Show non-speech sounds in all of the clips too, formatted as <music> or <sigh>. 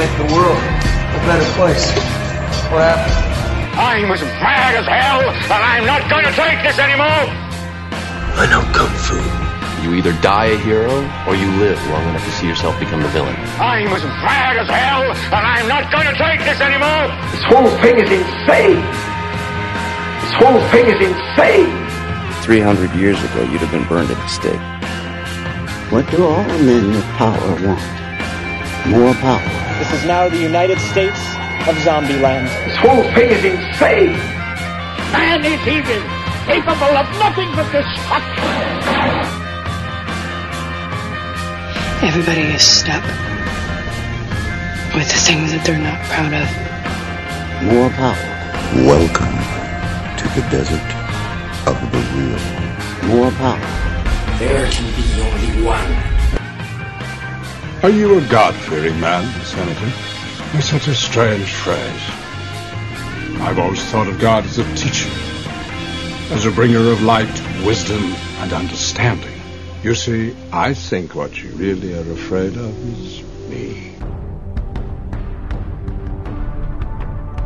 make the world a better place. What happened? I'm as mad as hell, and I'm not going to take this anymore! I know Kung Fu. You either die a hero, or you live long enough to see yourself become the villain. I'm as mad as hell, and I'm not going to take this anymore! This whole thing is insane! This whole thing is insane! 300 years ago, you'd have been burned at the stake. What do all men with power want? More power. This is now the United States of Zombieland. This whole thing is insane! Man is evil, capable of nothing but destruction! Everybody is stuck with the things that they're not proud of. More power. Welcome to the desert of the real. More power. There can be only one. Are you a God-fearing man, Senator? It's such a strange phrase. I've always thought of God as a teacher, as a bringer of light, wisdom, and understanding. You see, I think what you really are afraid of is me.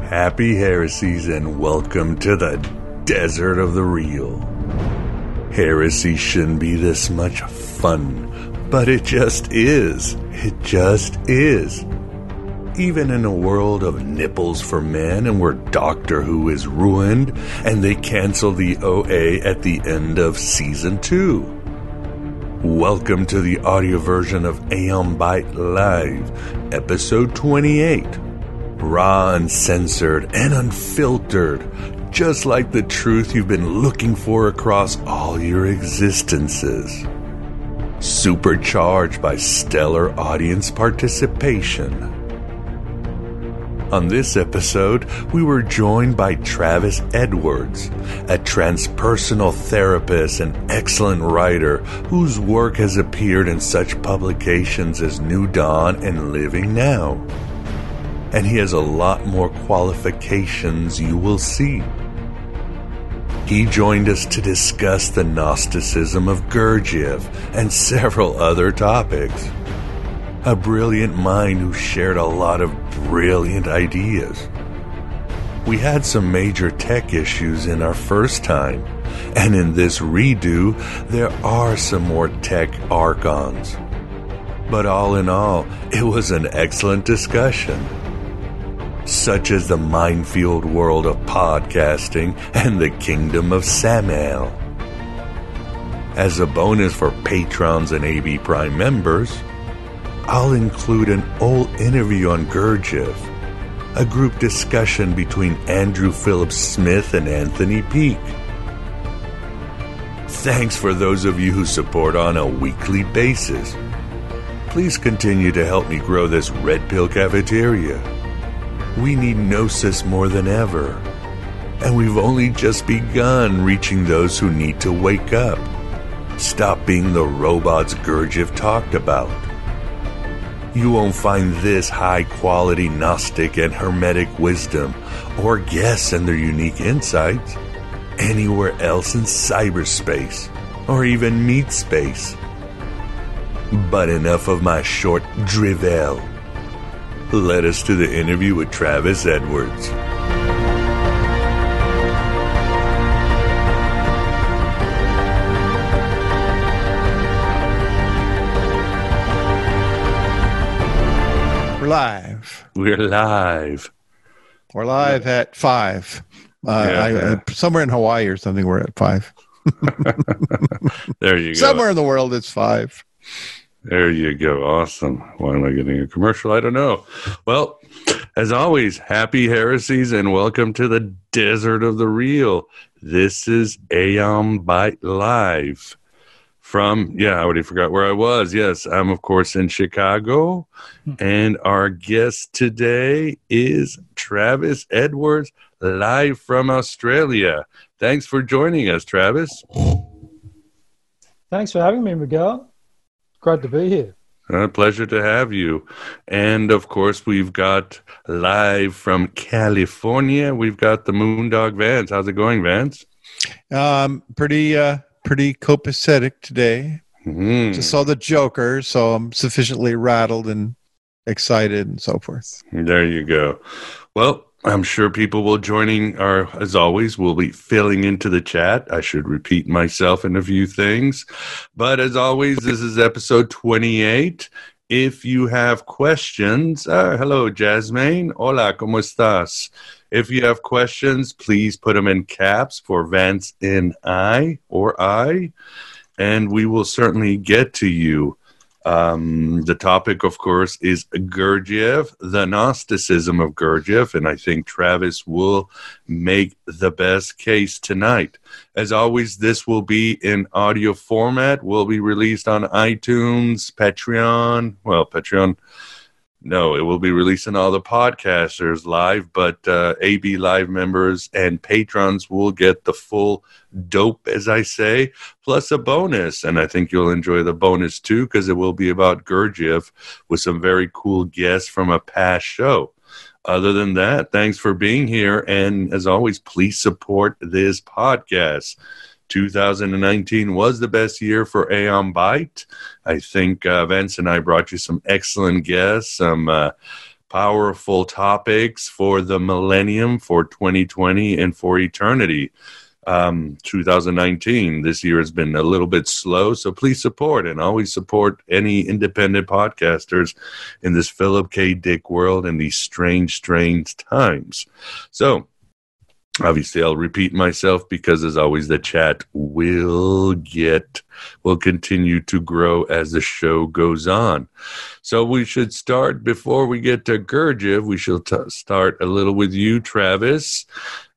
Happy heresies and welcome to the desert of the real. Heresy shouldn't be this much fun, but it just is. It just is. Even in a world of nipples for men and where Doctor Who is ruined and they cancel the OA at the end of season 2. Welcome to the audio version of Aeon Live, episode 28. Raw, uncensored, and unfiltered, just like the truth you've been looking for across all your existences. Supercharged by stellar audience participation. On this episode, we were joined by Travis Edwards, a transpersonal therapist and excellent writer whose work has appeared in such publications as New Dawn and Living Now. And he has a lot more qualifications you will see. He joined us to discuss the Gnosticism of Gurdjieff and several other topics a brilliant mind who shared a lot of brilliant ideas. We had some major tech issues in our first time, and in this redo, there are some more tech archons. But all in all, it was an excellent discussion. Such as the minefield world of podcasting and the kingdom of Samael. As a bonus for patrons and AB Prime members, I'll include an old interview on Gurdjieff, a group discussion between Andrew Phillips Smith and Anthony Peake. Thanks for those of you who support on a weekly basis. Please continue to help me grow this Red Pill cafeteria. We need Gnosis more than ever, and we've only just begun reaching those who need to wake up. Stop being the robots Gurdjieff talked about you won't find this high quality Gnostic and Hermetic wisdom or guests and their unique insights anywhere else in cyberspace or even meat space. But enough of my short drivel. Led us to the interview with Travis Edwards. We're live. We're live. We're live at five. Uh, Yeah, I, yeah. uh, somewhere in Hawaii or something, we're at five. <laughs> There you go. Somewhere in the world, it's five. There you go. Awesome. Why am I getting a commercial? I don't know. Well, as always, happy heresies and welcome to the desert of the real. This is Aeon Byte Live from, yeah, I already forgot where I was. Yes, I'm, of course, in Chicago. Hmm. And our guest today is Travis Edwards, live from Australia. Thanks for joining us, Travis. Thanks for having me, Miguel. Great to be here. A pleasure to have you. And of course, we've got live from California, we've got the Moondog Vance. How's it going, Vance? Um, pretty, uh, pretty copacetic today. Mm. Just saw the Joker, so I'm sufficiently rattled and excited and so forth. There you go. Well, I'm sure people will joining are as always we'll be filling into the chat. I should repeat myself in a few things. But as always, this is episode 28. If you have questions, uh, hello Jasmine. Hola, ¿cómo estás? If you have questions, please put them in caps for Vance in I or I, and we will certainly get to you. Um, the topic, of course, is Gurdjieff, the Gnosticism of Gurdjieff, and I think Travis will make the best case tonight. As always, this will be in audio format, will be released on iTunes, Patreon. Well, Patreon. No, it will be released on all the podcasters live, but uh, AB Live members and patrons will get the full dope, as I say, plus a bonus. And I think you'll enjoy the bonus too, because it will be about Gurdjieff with some very cool guests from a past show. Other than that, thanks for being here. And as always, please support this podcast. 2019 was the best year for Aeon Byte. I think uh, and I brought you some excellent guests, some uh, powerful topics for the millennium, for 2020, and for eternity. Um, 2019, this year has been a little bit slow, so please support and always support any independent podcasters in this Philip K. Dick world in these strange, strange times. So, obviously i'll repeat myself because as always the chat will get will continue to grow as the show goes on. So we should start before we get to gurdjieff we should t- start a little with you travis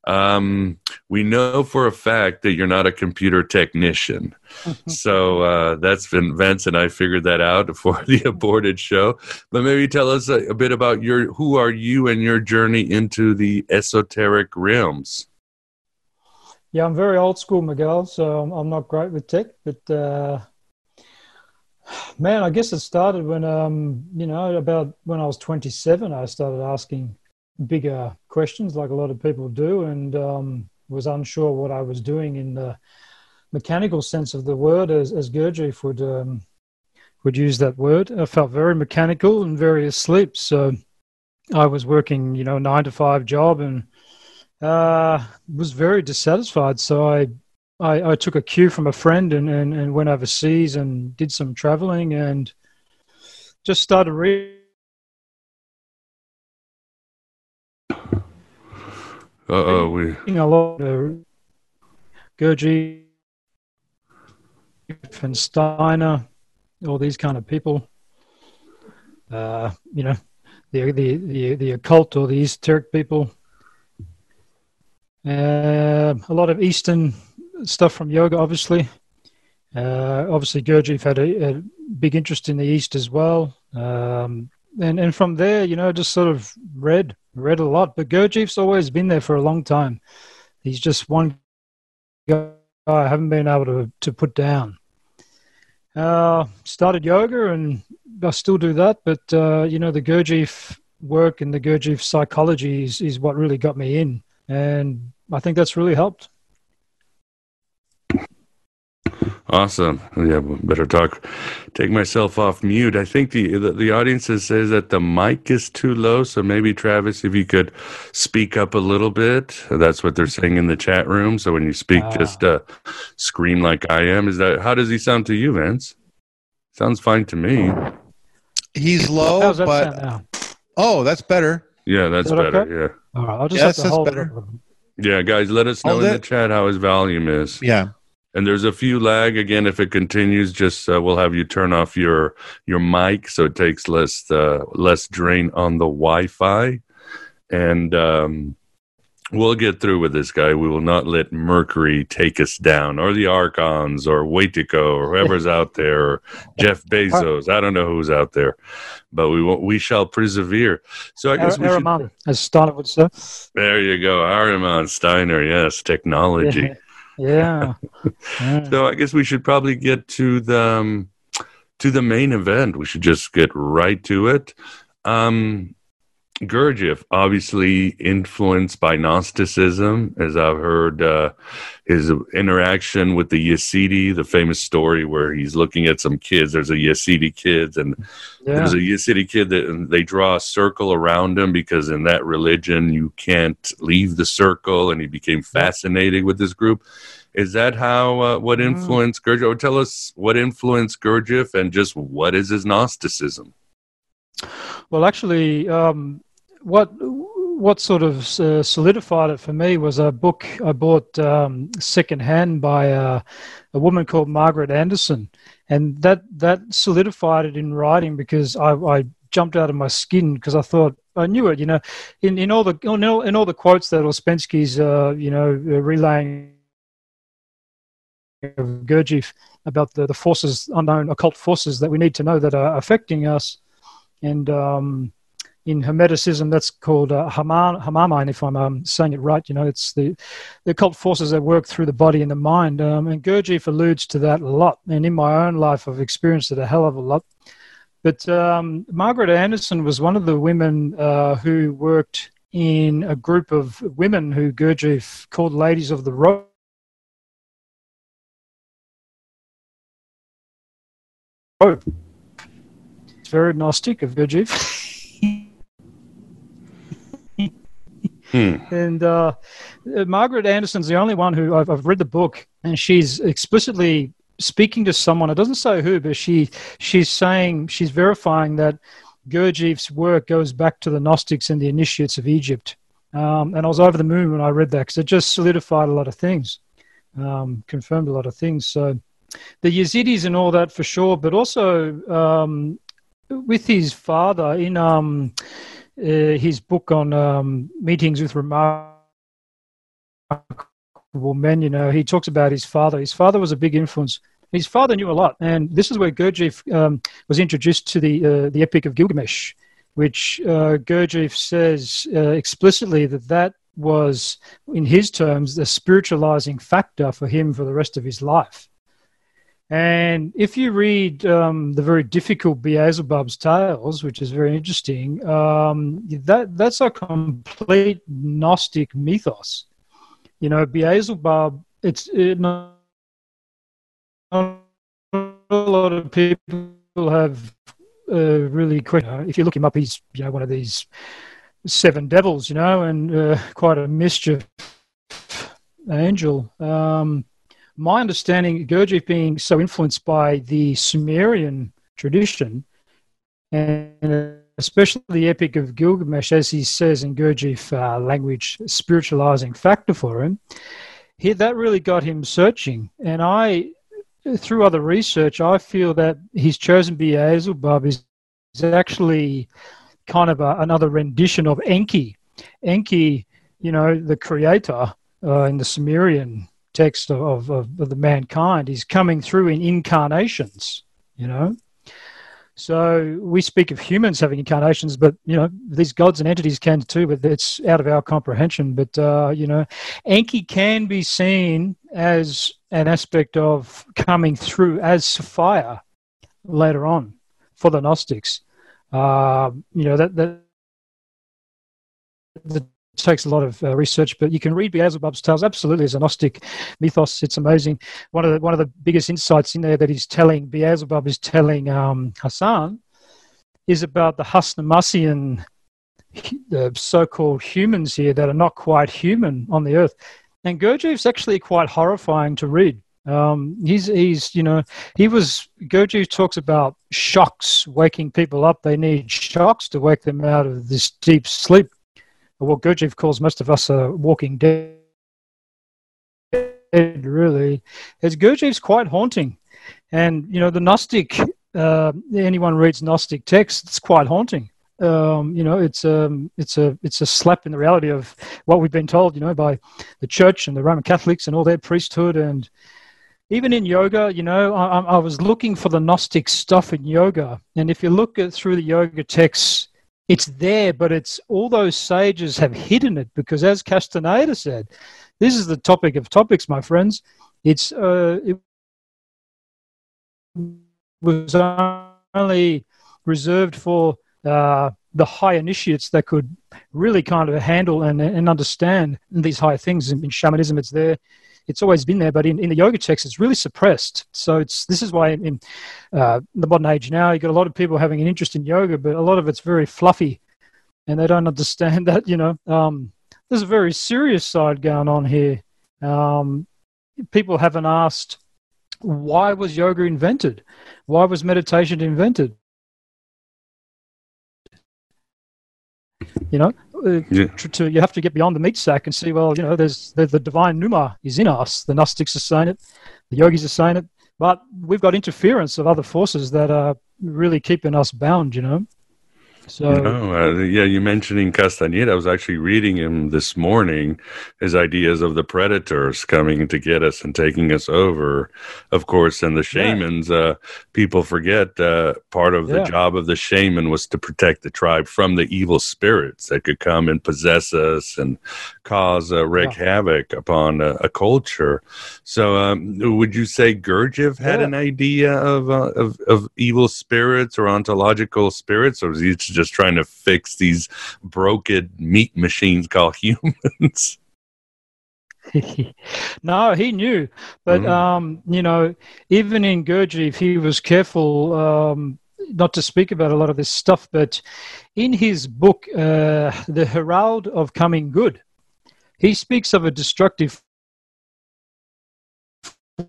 um, we know for a fact that you're not a computer technician <laughs> so uh, that's been Vince and I figured that out <laughs> for the aborted show. But maybe tell us a, a bit about your who are you and your journey into the esoteric realms. Yeah, I'm very old school, Miguel, so I'm, I'm not great with tech, but uh, man, I guess it started when, um, you know, about when I was 27, I started asking bigger questions like a lot of people do and um, was unsure what I was doing in the mechanical sense of the word as, as Gurdjieff would, um, would use that word. I felt very mechanical and very asleep. So I was working, you know, nine to five job and uh, was very dissatisfied. So I, I, I took a cue from a friend and, and, and went overseas and did some traveling and just started reading. Uh oh, we a lot of Gurdjieff and Steiner, all these kind of people. Uh, you know, the the the the occult or the esoteric people. Uh, a lot of Eastern stuff from yoga, obviously. Uh, obviously, Gurdjieff had a, a, big interest in the East as well. Um, and and from there, you know, just sort of read read a lot. But Gurdjieff's always been there for a long time. He's just one guy I haven't been able to to put down. Uh, started yoga, and I still do that. But uh, you know, the Gurdjieff work and the Gurdjieff psychology is is what really got me in, and I think that's really helped. Awesome. Yeah, better talk. Take myself off mute. I think the, the the audience says that the mic is too low. So maybe Travis, if you could speak up a little bit. That's what they're saying in the chat room. So when you speak, ah. just uh, scream like I am. Is that how does he sound to you, Vince? Sounds fine to me. He's low, but oh, that's better. Yeah, that's better. Okay? Yeah. All right, I'll just yes, have to hold better. Yeah, guys, let us know in the chat how his volume is. Yeah. And there's a few lag again. If it continues, just uh, we'll have you turn off your your mic so it takes less uh, less drain on the Wi-Fi, and um, we'll get through with this guy. We will not let Mercury take us down, or the Archons, or waitico or whoever's <laughs> out there, or Jeff Bezos. I don't know who's out there, but we won't, we shall persevere. So I guess Ar- we should, as Steiner would say. There you go, Ahriman Steiner. Yes, technology. <laughs> Yeah. So I guess we should probably get to the um, to the main event. We should just get right to it. Um, Gurdjieff, obviously influenced by Gnosticism, as I've heard uh, his interaction with the Yazidi, the famous story where he's looking at some kids. There's a Yazidi kid, and yeah. there's a Yazidi kid that they draw a circle around him because in that religion you can't leave the circle, and he became fascinated with this group. Is that how uh, what mm. influenced mm. Gurdjieff? Tell us what influenced Gurdjieff, and just what is his Gnosticism? Well, actually, um, what what sort of uh, solidified it for me was a book I bought um, secondhand by a, a, woman called Margaret Anderson, and that that solidified it in writing because I, I jumped out of my skin because I thought I knew it. You know, in, in all the in all, in all the quotes that Ouspensky's uh, you know uh, relaying of Gurdjieff about the, the forces, unknown occult forces that we need to know that are affecting us, and um, in Hermeticism, that's called uh, if I'm um, saying it right. You know, it's the, the occult forces that work through the body and the mind. Um, and Gurdjieff alludes to that a lot. And in my own life, I've experienced it a hell of a lot. But um, Margaret Anderson was one of the women uh, who worked in a group of women who Gurdjieff called Ladies of the Road. It's very Gnostic of Gurdjieff. <laughs> Hmm. And uh, Margaret Anderson's the only one who I've, I've, read the book, and she's explicitly speaking to someone. It doesn't say who, but she she's saying she's verifying that Gurdjieff's work goes back to the Gnostics and the initiates of Egypt. Um, and I was over the moon when I read that because it just solidified a lot of things, um, confirmed a lot of things. So the Yazidis and all that for sure, but also um, with his father in um, his book on um, meetings with remarkable men, you know, he talks about his father. His father was a big influence. His father knew a lot, and this is where Gurdjieff um, was introduced to the uh, the Epic of Gilgamesh, which uh, Gurdjieff says uh, explicitly that that was, in his terms, the spiritualizing factor for him for the rest of his life. And if you read um, the very difficult Beelzebub's Tales, which is very interesting, um, that that's a complete Gnostic mythos. You know, Beelzebub, it's it, not, a lot of people have uh, really quick. Uh, if you look him up, he's you know one of these seven devils, you know, and uh, quite a mischief angel. Um, my understanding, Gurdjieff being so influenced by the Sumerian tradition, and especially the Epic of Gilgamesh, as he says in Gurdjieff uh, language, spiritualizing factor for him, he, that really got him searching. And I, through other research, I feel that his chosen Beelzebub is, is actually kind of a, another rendition of Enki. Enki, you know, the creator uh, in the Sumerian text of, of, of the mankind is coming through in incarnations, you know. So we speak of humans having incarnations, but you know these gods and entities can too, but it's out of our comprehension. But uh, you know, Enki can be seen as an aspect of coming through as Sophia later on for the Gnostics. Uh, you know that that the takes a lot of uh, research, but you can read Beelzebub's tales absolutely as a Gnostic mythos. It's amazing. One of the one of the biggest insights in there that he's telling Beelzebub is telling um, Hassein is about the Hasnamussian the so-called humans here that are not quite human on the earth. And Gurdjieff's actually quite horrifying to read. Um, he's, he's, you know, he was, Gurdjieff talks about shocks waking people up. They need shocks to wake them out of this deep sleep. What Gurdjieff calls most of us are walking dead, really. As Gurdjieff's quite haunting. And, you know, the Gnostic, uh, anyone reads Gnostic texts, it's quite haunting um, you know, it's um, it's a it's a slap in the reality of what we've been told, you know, by the church and the Roman Catholics and all their priesthood, and even in yoga, you know, I, I was looking for the Gnostic stuff in yoga, and if you look at through the yoga texts, it's there, but it's all those sages have hidden it because, as Castaneda said, this is the topic of topics, my friends. It's uh, it was only reserved for uh, the high initiates that could really kind of handle and, and understand these higher things. In, in shamanism, it's there. It's always been there, but in, in the yoga texts, it's really suppressed. So it's this is why in uh, the modern age now, you got a lot of people having an interest in yoga, but a lot of it's very fluffy, and they don't <laughs> understand that you know um, there's a very serious side going on here. Um, people haven't asked why was yoga invented, why was meditation invented You know, uh, yeah. to, to, you have to get beyond the meat sack and see. Well, you know, there's the, the divine pneuma is in us. The Gnostics are saying it, the yogis are saying it, but we've got interference of other forces that are really keeping us bound. You know. So, no, uh, yeah, you mentioning Castaneda. I was actually reading him this morning, his ideas of the predators coming to get us and taking us over, of course, and the shamans. Yeah. Uh, people forget uh, part of the job of the shaman was to protect the tribe from the evil spirits that could come and possess us and cause uh, wreak yeah. havoc upon a, a culture. So, um, would you say Gurdjieff had an idea of, uh, of, of evil spirits or ontological spirits, or was he just trying to fix these broken meat machines called <laughs> humans. <laughs> no, he knew, but mm. um, you know, even in Gurdjieff, he was careful um, not to speak about a lot of this stuff. But in his book, uh, "The Herald of Coming Good," he speaks of a destructive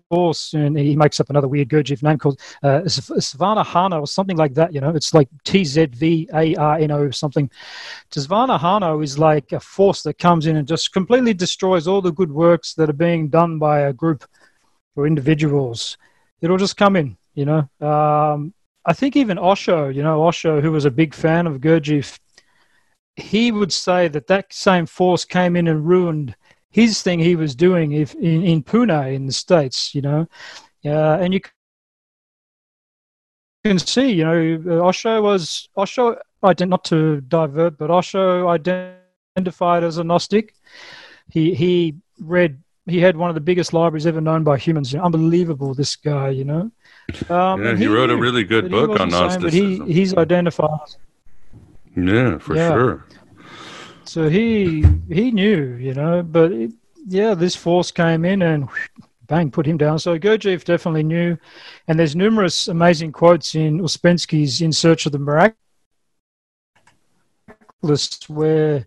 force, and he makes up another weird Gurdjieff name called uh, Hana or something like that. You know, it's like T Z V A R N O something. Hana is like a force that comes in and just completely destroys all the good works that are being done by a group or individuals. It'll just come in. You know, um, I think even Osho, you know, Osho, who was a big fan of Gurdjieff, he would say that that same force came in and ruined his thing he was doing if in, in Pune in the States, you know, uh, and you can see, you know, Osho was Osho. Not to divert, but Osho identified as a Gnostic. He he read. He had one of the biggest libraries ever known by humans. Unbelievable, this guy, you know. Um, yeah, he, he, wrote a really good book on Gnosticism. Saying, but he he's identified. Yeah, for yeah. sure. So he he knew, you know, but it, yeah, this force came in and bang, put him down. So Gurdjieff definitely knew, and there's numerous amazing quotes in Ouspensky's "In Search of the Miraculous," where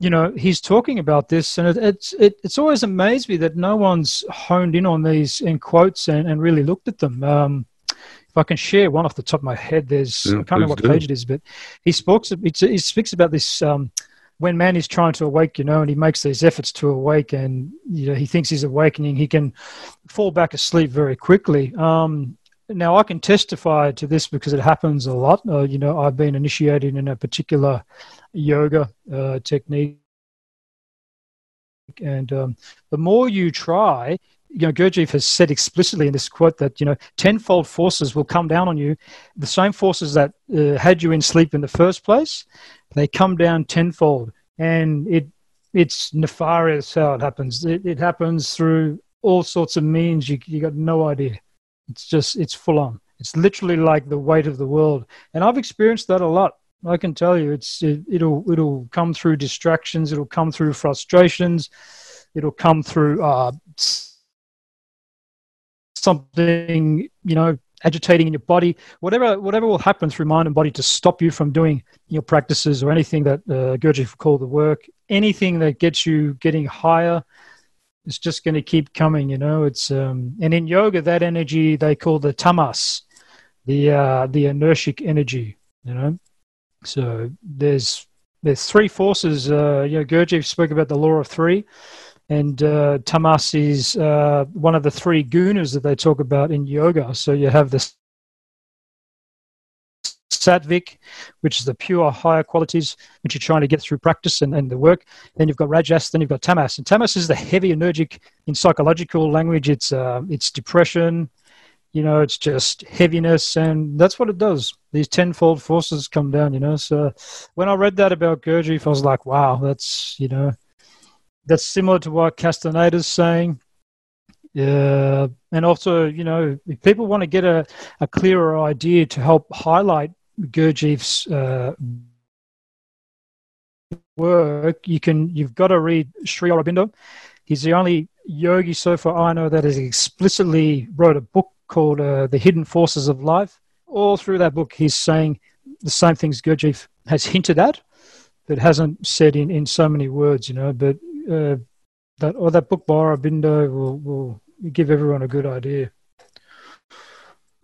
you know he's talking about this, and it, it's it, it's always amazed me that no one's honed in on these in quotes and, and really looked at them. Um, if I can share one off the top of my head, there's yeah, I can't remember what do. page it is, but he speaks he speaks about this. Um, when man is trying to awake, you know, and he makes these efforts to awake, and you know he thinks he's awakening, he can fall back asleep very quickly. Um, now I can testify to this because it happens a lot. Uh, you know, I've been initiated in a particular yoga uh, technique, and um, the more you try, you know, Gurdjieff has said explicitly in this quote that, you know, tenfold forces will come down on you. The same forces that uh, had you in sleep in the first place, they come down tenfold. And it it's nefarious how it happens. It, it happens through all sorts of means. You, you got no idea. It's just, it's full on. It's literally like the weight of the world. And I've experienced that a lot. I can tell you, it's it, it'll it'll come through distractions. It'll come through frustrations. It'll come through uh, something you know agitating in your body, whatever whatever will happen through mind and body to stop you from doing your practices or anything that uh, Gurdjieff called the work, anything that gets you getting higher, it's just going to keep coming. You know, it's um, and in yoga that energy they call the tamas, the uh, the inertic energy. You know, so there's there's three forces. Uh, you know, Gurdjieff spoke about the law of three. And uh, tamas is uh, one of the three gunas that they talk about in yoga. So you have the sattvic, which is the pure higher qualities which you're trying to get through practice and, and the work. Then you've got rajas, then you've got tamas. And tamas is the heavy energetic in psychological language. It's uh, it's depression, you know, it's just heaviness, and that's what it does. These tenfold forces come down, you know. So when I read that about Gurdjieff, I was like, wow, that's you know that's similar to what Castaneda's saying. Uh, and also, you know, if people want to get a, a clearer idea to help highlight Gurdjieff's uh, work, you can you've got to read Sri Aurobindo. He's the only yogi so far I know that has explicitly wrote a book called uh, "The Hidden Forces of Life." All through that book, he's saying the same things Gurdjieff has hinted at, but hasn't said in, in so many words. You know, but uh, that or that book by Aurobindo will will give everyone a good idea.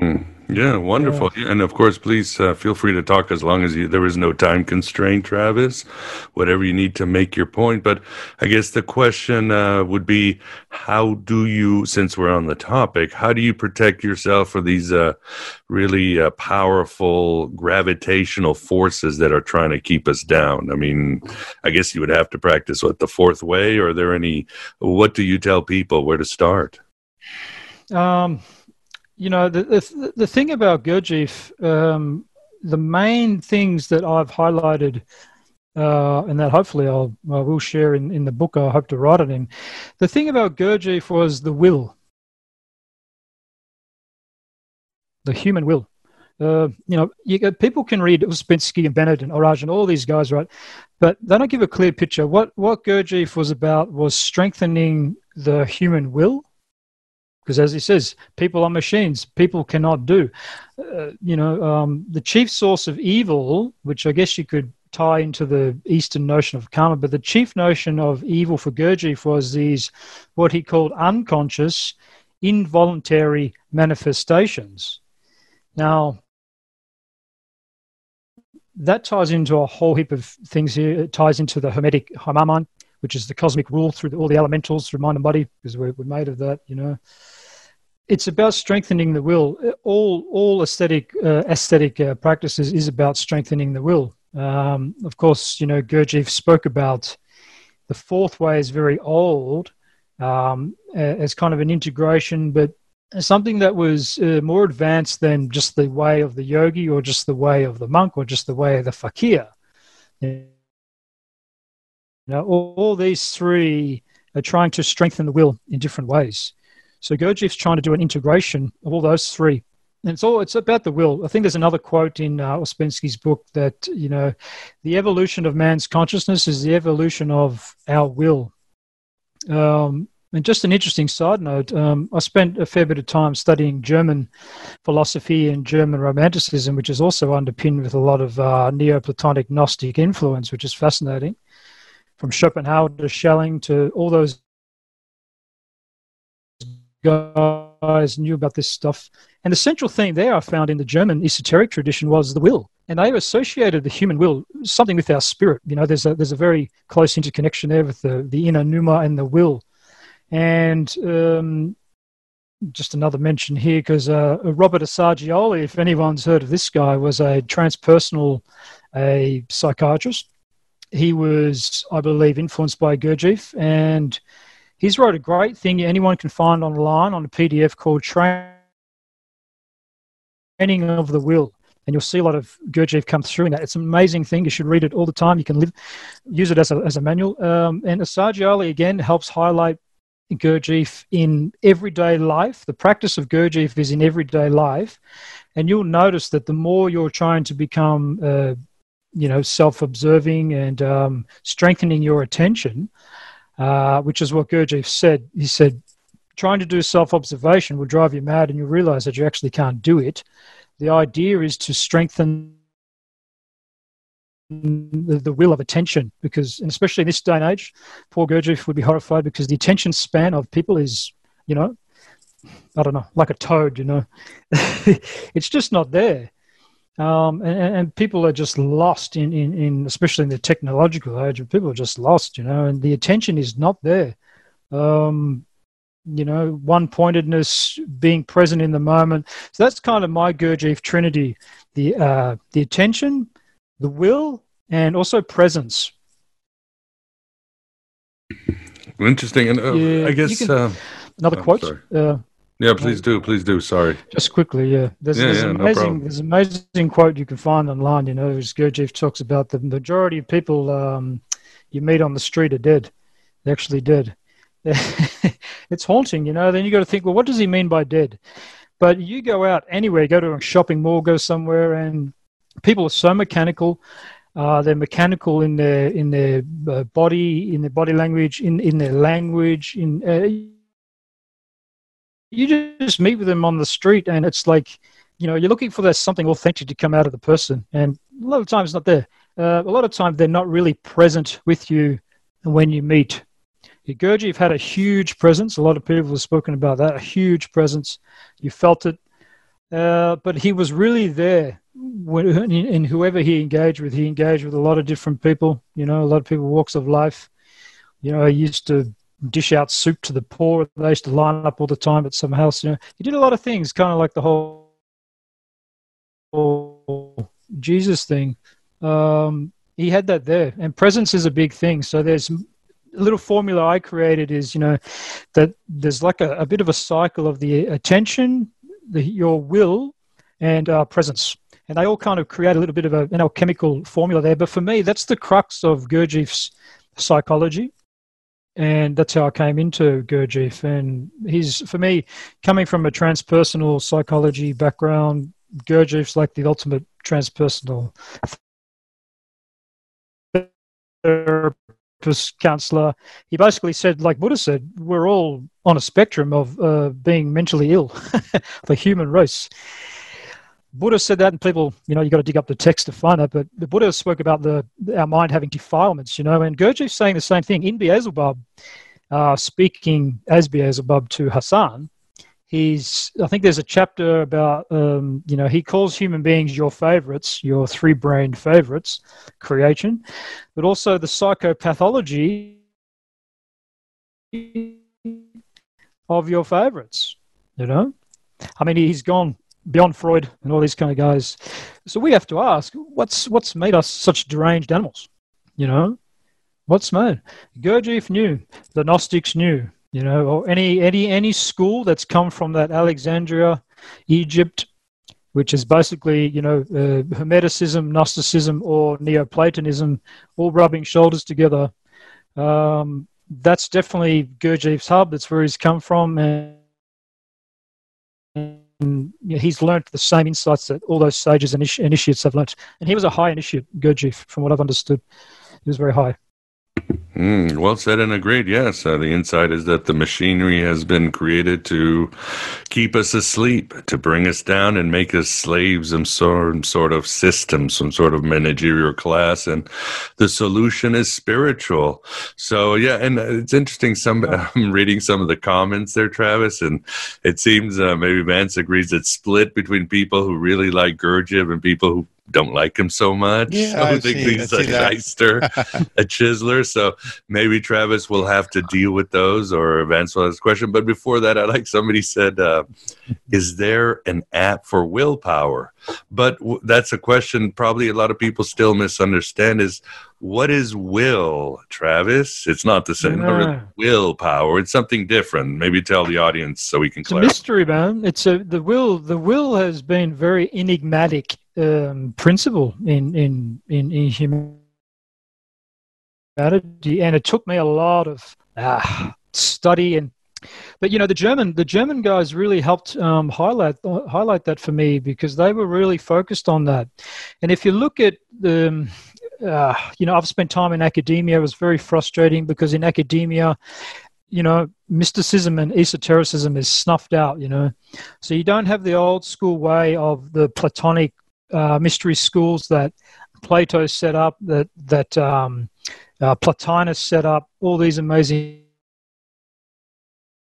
Mm. Yeah, wonderful. Yeah. And of course, please uh, feel free to talk as long as you, there is no time constraint, Travis, whatever you need to make your point. But I guess the question uh, would be how do you, since we're on the topic, how do you protect yourself from these uh, really uh, powerful gravitational forces that are trying to keep us down? I mean, I guess you would have to practice what the fourth way. Or are there any, what do you tell people where to start? Um, you know, the the, the thing about Gurdjieff, um, the main things that I've highlighted, uh, and that hopefully I'll I will share in, in the book I hope to write it in. The thing about Gurdjieff was the will, the human will. Uh, you know, you, people can read Ouspensky and Bennett and Orage and all these guys, right? But they don't give a clear picture. What what Gurdjieff was about was strengthening the human will because as he says people are machines. People cannot do uh, you know um, the chief source of evil which i guess you could tie into the eastern notion of karma but the chief notion of evil for gurdjieff was these what he called unconscious involuntary manifestations. Now that ties into a whole heap of things here. It ties into the hermetic Heimarmene which is the cosmic rule through all the elementals through mind and body because we're, we're made of that you know it's about strengthening the will. All all aesthetic uh, aesthetic uh, practices is about strengthening the will. Um, of course, you know Gurdjieff spoke about the fourth way is very old um, as kind of an integration, but something that was uh, more advanced than just the way of the yogi or just the way of the monk or just the way of the fakir. You know, all, all these three are trying to strengthen the will in different ways. So Gurdjieff's trying to do an integration of all those three. And it's all it's about the will. I think there's another quote in uh, Ouspensky's book that you know, the evolution of man's consciousness is the evolution of our will. Um, and just an interesting side note, um, I spent a fair bit of time studying German philosophy and German Romanticism, which is also underpinned with a lot of uh, Neoplatonic Gnostic influence, which is fascinating. From Schopenhauer to Schelling to all those guys knew about this stuff. And the central theme there I found in the German esoteric tradition was the will. And they associated the human will, something with our spirit. You know, there's a, there's a very close interconnection there with the, the inner pneuma and the will. And um, just another mention here, because uh, Robert Assagioli, if anyone's heard of this guy, was a transpersonal a psychiatrist. He was, I believe, influenced by Gurdjieff and He's wrote a great thing anyone can find online on a PDF called Training of the Will. And you'll see a lot of Gurdjieff come through in that. It's an amazing thing. You should read it all the time. You can live, use it as a, as a manual. Um, and Ali again, helps highlight Gurdjieff in everyday life. The practice of Gurdjieff is in everyday life. And you'll notice that the more you're trying to become uh, you know, self-observing and um, strengthening your attention, uh, which is what Gurdjieff said. He said, trying to do self-observation will drive you mad, and you'll realize that you actually can't do it. The idea is to strengthen the, the will of attention because, and especially in this day and age, Paul Gurdjieff would be horrified because the attention span of people is, you know, I don't know, like a toad, you know. <laughs> it's just not there. Um, and, and, people are just lost in, in, in, especially in the technological age, people are just lost, you know, and the attention is not there. Um, you know, one pointedness, being present in the moment. So that's kind of my Gurdjieff trinity: the uh, the attention, the will, and also presence. Interesting, and uh, yeah, I guess can, uh, another oh, quote. Yeah, please do, please do. Sorry, just quickly. Yeah, there's, yeah, there's yeah, amazing, no there's an amazing quote you can find online. You know, as Gurdjieff talks about the majority of people um, you meet on the street are dead. They're actually dead. <laughs> it's haunting, you know. Then you got to think, well, what does he mean by dead? But you go out anywhere, go to a shopping mall, go somewhere, and people are so mechanical. Uh, they're mechanical in their in their uh, body, in their body language, in in their language. In uh, you just meet with them on the street, and it's like, you know, you're looking for that something authentic to come out of the person, and a lot of times not there. Uh, a lot of times they're not really present with you when you meet. Gurdjieff had a huge presence. A lot of people have spoken about that. A huge presence. You felt it. Uh, but he was really there when, in whoever he engaged with. He engaged with a lot of different people, you know, a lot of people, walks of life. You know, he used to dish out soup to the poor. They used to line up all the time at some house. You know, he did a lot of things, kind of like the whole, Jesus thing. Um, he had that there, and presence is a big thing. So there's a little formula I created is, you know, that there's like a, a bit of a cycle of the attention, the, your will, and uh, presence. And they all kind of create a little bit of a, an alchemical formula there. But for me, that's the crux of Gurdjieff's psychology. And that's how I came into Gurdjieff. And he's, for me, coming from a transpersonal psychology background, Gurdjieff's like the ultimate transpersonal therapist, counselor, he basically said, like Buddha said, we're all on a spectrum of uh, being mentally ill, <laughs> the human race. Buddha said that, and people, you know, you got to dig up the text to find that. But the Buddha spoke about the our mind having defilements, you know, and Gurdjieff's saying the same thing in Beelzebub, uh, speaking as Beelzebub to Hassein he's i think there's a chapter about um, you know he calls human beings your favorites your three-brained favorites creation but also the psychopathology of your favorites you know i mean he's gone beyond freud and all these kind of guys so we have to ask what's what's made us such deranged animals you know what's made gurdjieff knew the gnostics knew you know, or any any any school that's come from that Alexandria, Egypt, which is basically you know uh, Hermeticism, Gnosticism, or Neoplatonism, all rubbing shoulders together. Um, that's definitely Gurdjieff's hub. That's where he's come from, and, you know, he's learned the same insights that all those sages and initiates have learned. And he was a high initiate, Gurdjieff, from what I've understood. He was very high. Mm, well said and agreed. Yes, uh, the insight is that the machinery has been created to keep us asleep, to bring us down and make us slaves of some sort of system, some sort of managerial class, and the solution is spiritual. So yeah, and uh, it's interesting. Some <laughs> I'm reading some of the comments there, Travis, and it seems uh, maybe Vance agrees it's split between people who really like Gurdjieff and people who don't like him so much. Yeah, <laughs> I think he's a shyster, <laughs> a chiseler. So maybe Travis will have to deal with those or Vance will ask question. But before that, I like somebody said, uh, is there an app for willpower? But w- that's a question probably a lot of people still misunderstand is what is will, Travis? It's not the same. Yeah. willpower. It's something different. Maybe tell the audience so we can it's clarify. a mystery, man. It's a the will. The will has been very enigmatic um, principle in in in, in humanity, and it took me a lot of uh, study and but you know the German the German guys really helped um, highlight highlight that for me because they were really focused on that. And if you look at the um, uh, you know I've spent time in academia. It was very frustrating because in academia, you know, mysticism and esotericism is snuffed out. You know, so you don't have the old school way of the Platonic uh, mystery schools that Plato set up, that that um, uh, Plotinus set up. All these amazing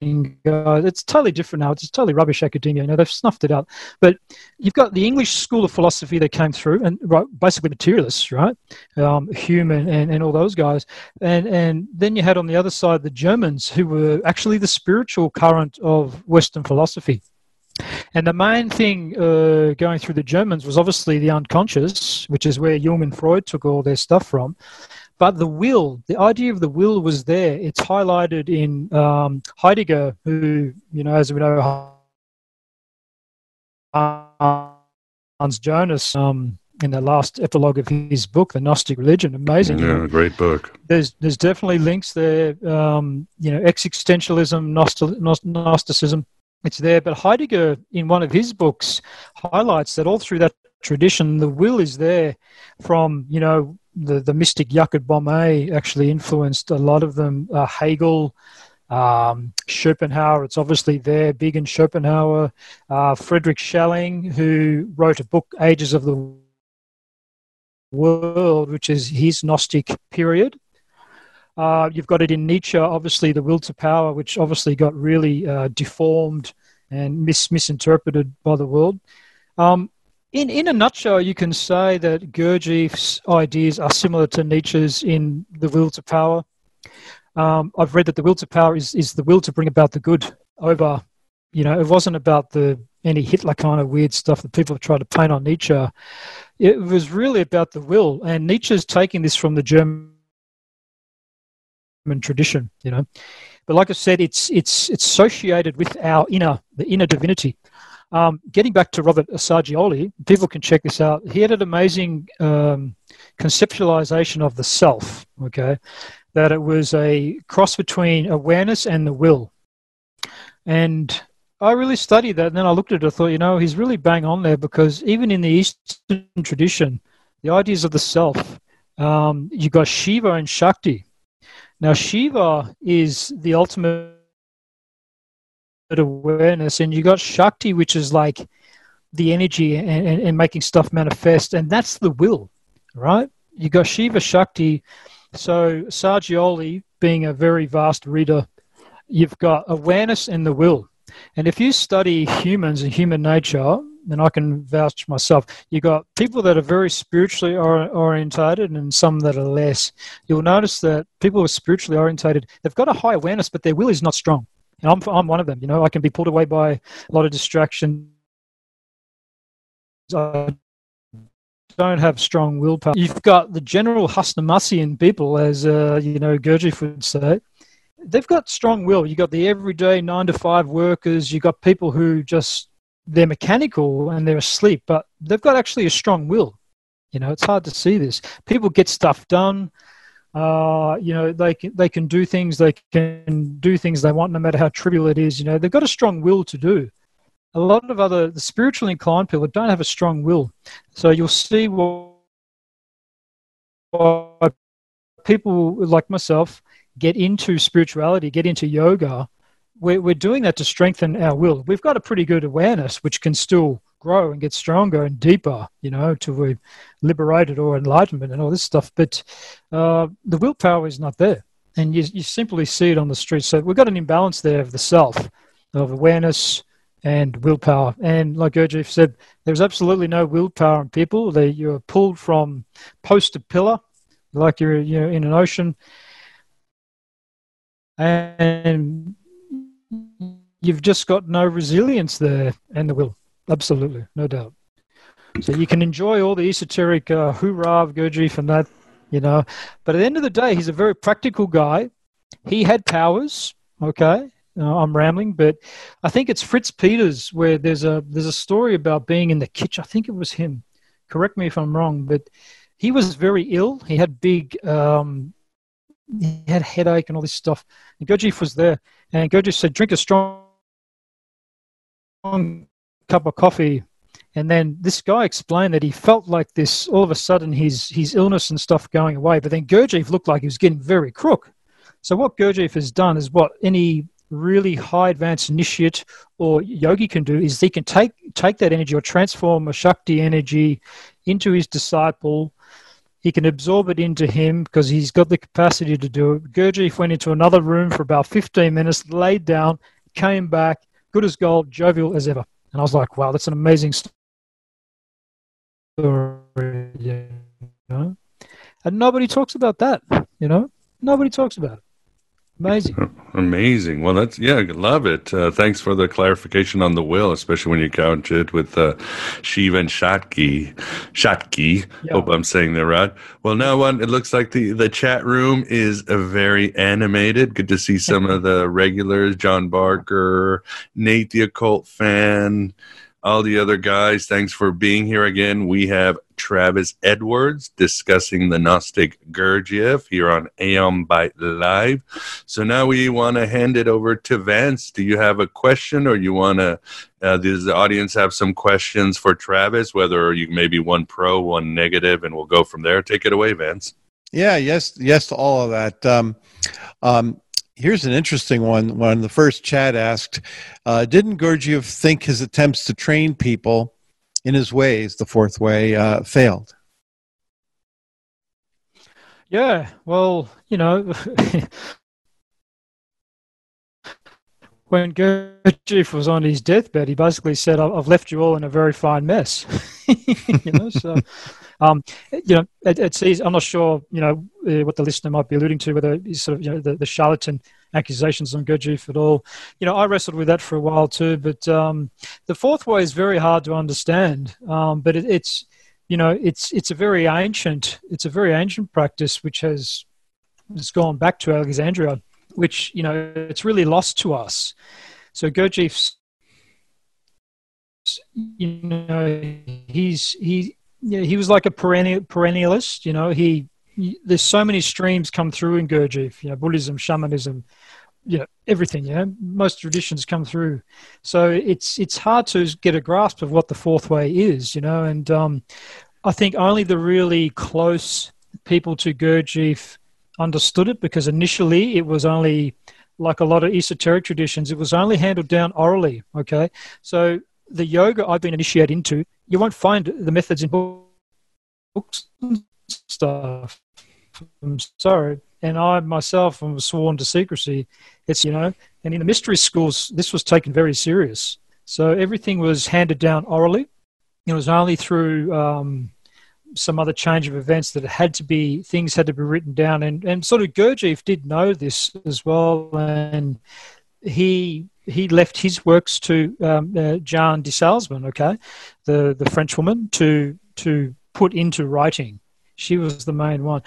uh, it's totally different now. It's totally rubbish academia. You know, they've snuffed it out. But you've got the English school of philosophy that came through, and right, basically materialists, right? Um, Hume and, and, and all those guys. And, and then you had on the other side the Germans, who were actually the spiritual current of Western philosophy. And the main thing uh, going through the Germans was obviously the unconscious, which is where Jung and Freud took all their stuff from. But the will, the idea of the will was there. It's highlighted in um, Heidegger, who, you know, as we know, Hans Jonas, um, in the last epilogue of his book, The Gnostic Religion. Amazing. Yeah, great book. There's there's definitely links there. Um, you know, existentialism, Gnosticism. It's there. But Heidegger, in one of his books, highlights that all through that tradition, the will is there from, you know, the, the mystic Jakob Boehme actually influenced a lot of them. Uh, Hegel, um, Schopenhauer, it's obviously there, big in Schopenhauer. Uh, Friedrich Schelling, who wrote a book, Ages of the World, which is his Gnostic period. Uh, you've got it in Nietzsche, obviously, the will to power, which obviously got really uh, deformed and mis- misinterpreted by the world. Um, in, in a nutshell, you can say that Gurdjieff's ideas are similar to Nietzsche's in the will to power. Um, I've read that the will to power is, is the will to bring about the good over, you know, it wasn't about the any Hitler kind of weird stuff that people have tried to paint on Nietzsche. It was really about the will, and Nietzsche's taking this from the German tradition, you know. But like I said, it's it's it's associated with our inner the inner divinity. Um, getting back to Robert Assagioli, people can check this out. He had an amazing um, conceptualization of the self, okay, that it was a cross between awareness and the will. And I really studied that, and then I looked at it, I thought, you know, he's really bang on there because even in the Eastern tradition, the ideas of the self, um, you got Shiva and Shakti. Now, Shiva is the ultimate awareness, and you got Shakti, which is like the energy and, and, and making stuff manifest, and that's the will, right? You got Shiva Shakti. So Assagioli, being a very vast reader, you've got awareness and the will. And if you study humans and human nature, and I can vouch myself, you got people that are very spiritually orientated and some that are less. You'll notice that people who are spiritually orientated, they've got a high awareness, but their will is not strong. And I'm, I'm one of them. You know, I can be pulled away by a lot of distractions. I don't have strong willpower. You've got the general Hasnamussian people, as uh, you know, Gurdjieff would say. They've got strong will. You've got the everyday nine to five workers. You've got people who just they're mechanical and they're asleep, but they've got actually a strong will. You know, it's hard to see this. People get stuff done. Uh, you know, they can they can do things. They can do things they want, no matter how trivial it is. You know, they've got a strong will to do. A lot of other the spiritually inclined people don't have a strong will, so you'll see what people like myself get into spirituality, get into yoga. We're, we're doing that to strengthen our will. We've got a pretty good awareness, which can still grow and get stronger and deeper, you know, to we liberated or enlightenment and all this stuff. But uh, the willpower is not there. And you, you simply see it on the street. So we've got an imbalance there of the self, of awareness and willpower. And like Gurdjieff said, there's absolutely no willpower in people. They, you're pulled from post to pillar, like you're, you're in an ocean. And you've just got no resilience there and the will. Absolutely, no doubt. So you can enjoy all the esoteric uh, hoorah of Gurdjieff and that, you know. But at the end of the day, he's a very practical guy. He had powers, okay. Uh, I'm rambling, but I think it's Fritz Peters where there's a there's a story about being in the kitchen. I think it was him. Correct me if I'm wrong, but he was very ill. He had big um, he had headache and all this stuff. And Gurdjieff was there, and Gurdjieff said, "Drink a cup of coffee." And then this guy explained that he felt like this all of a sudden his his illness and stuff going away. But then Gurdjieff looked like he was getting very crook. So what Gurdjieff has done is what any really high advanced initiate or yogi can do is he can take take that energy or transform a Shakti energy into his disciple. He can absorb it into him because he's got the capacity to do it. Gurdjieff went into another room for about 15 minutes, laid down, came back, good as gold, jovial as ever. And I was like, wow, that's an amazing story. You know? And nobody talks about that, you know? Nobody talks about it. Amazing. <laughs> Amazing. Well, that's, yeah, love it. Uh, thanks for the clarification on the will, especially when you count it with uh, Shiva and Shatki. Shatki. Yeah. Hope I'm saying that right. Well, now one, it looks like the, the chat room is a very animated. Good to see some of the regulars, John Barker, Nate the occult fan, all the other guys. Thanks for being here again. We have Travis Edwards discussing the Gnostic Gurdjieff here on Aeon Byte Live. So now we want to hand it over to Vance. Do you have a question or you want to, uh, does the audience have some questions for Travis, whether you maybe one pro, one negative, and we'll go from there? Take it away, Vance. Yeah, yes, yes to all of that. Um, um, Here's an interesting one. When the first chat asked, uh, didn't Gurdjieff think his attempts to train people in his ways, the fourth way, uh, failed? Yeah, well, you know, <laughs> when Gurdjieff was on his deathbed, he basically said, "I've left you all in a very fine mess." <laughs> you know, so um, you know, it, it's easy. I'm not sure, you know, uh, what the listener might be alluding to, whether it's sort of, you know, the, the charlatan accusations on Gurdjieff at all. You know, I wrestled with that for a while too, but um, the fourth way is very hard to understand. Um, but it, it's, you know, it's it's a very ancient, it's a very ancient practice which has has gone back to Alexandria, which you know it's really lost to us. So Gurdjieff's, you know, he's he yeah, he was like a perennial perennialist. You know, he, he, there's so many streams come through in Gurdjieff. You know, Buddhism, shamanism, you know, everything. You know, most traditions come through. So it's it's hard to get a grasp of what the fourth way is. You know, and um, I think only the really close people to Gurdjieff understood it because initially it was only like a lot of esoteric traditions, it was only handled down orally. Okay, so the yoga I've been initiated into you won't find the methods in books and stuff. I'm sorry. And I myself am sworn to secrecy. It's, you know, and in the mystery schools, this was taken very serious. So everything was handed down orally. It was only through um, some other change of events that it had to be, things had to be written down. And, and sort of Gurdjieff did know this as well. And he he left his works to um, uh, de Salzmann, okay, the the French woman, to to put into writing. She was the main one.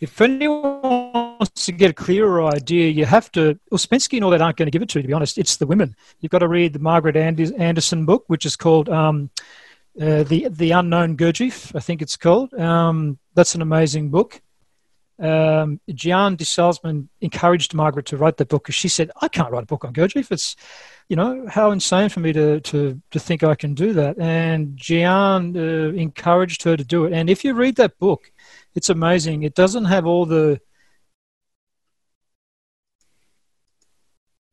If anyone wants to get a clearer idea, you have to. Ouspensky and all that aren't going to give it to you. To be honest, it's the women. You've got to read the Margaret Anderson book, which is called um, uh, the the Unknown Gurdjieff. I think it's called. Um, that's an amazing book um, Jeanne de Salzmann encouraged Margaret to write the book because she said, I can't write a book on Gurdjieff. It's, you know, how insane for me to, to, to think I can do that. And Jeanne uh, encouraged her to do it. And if you read that book, it's amazing. It doesn't have all the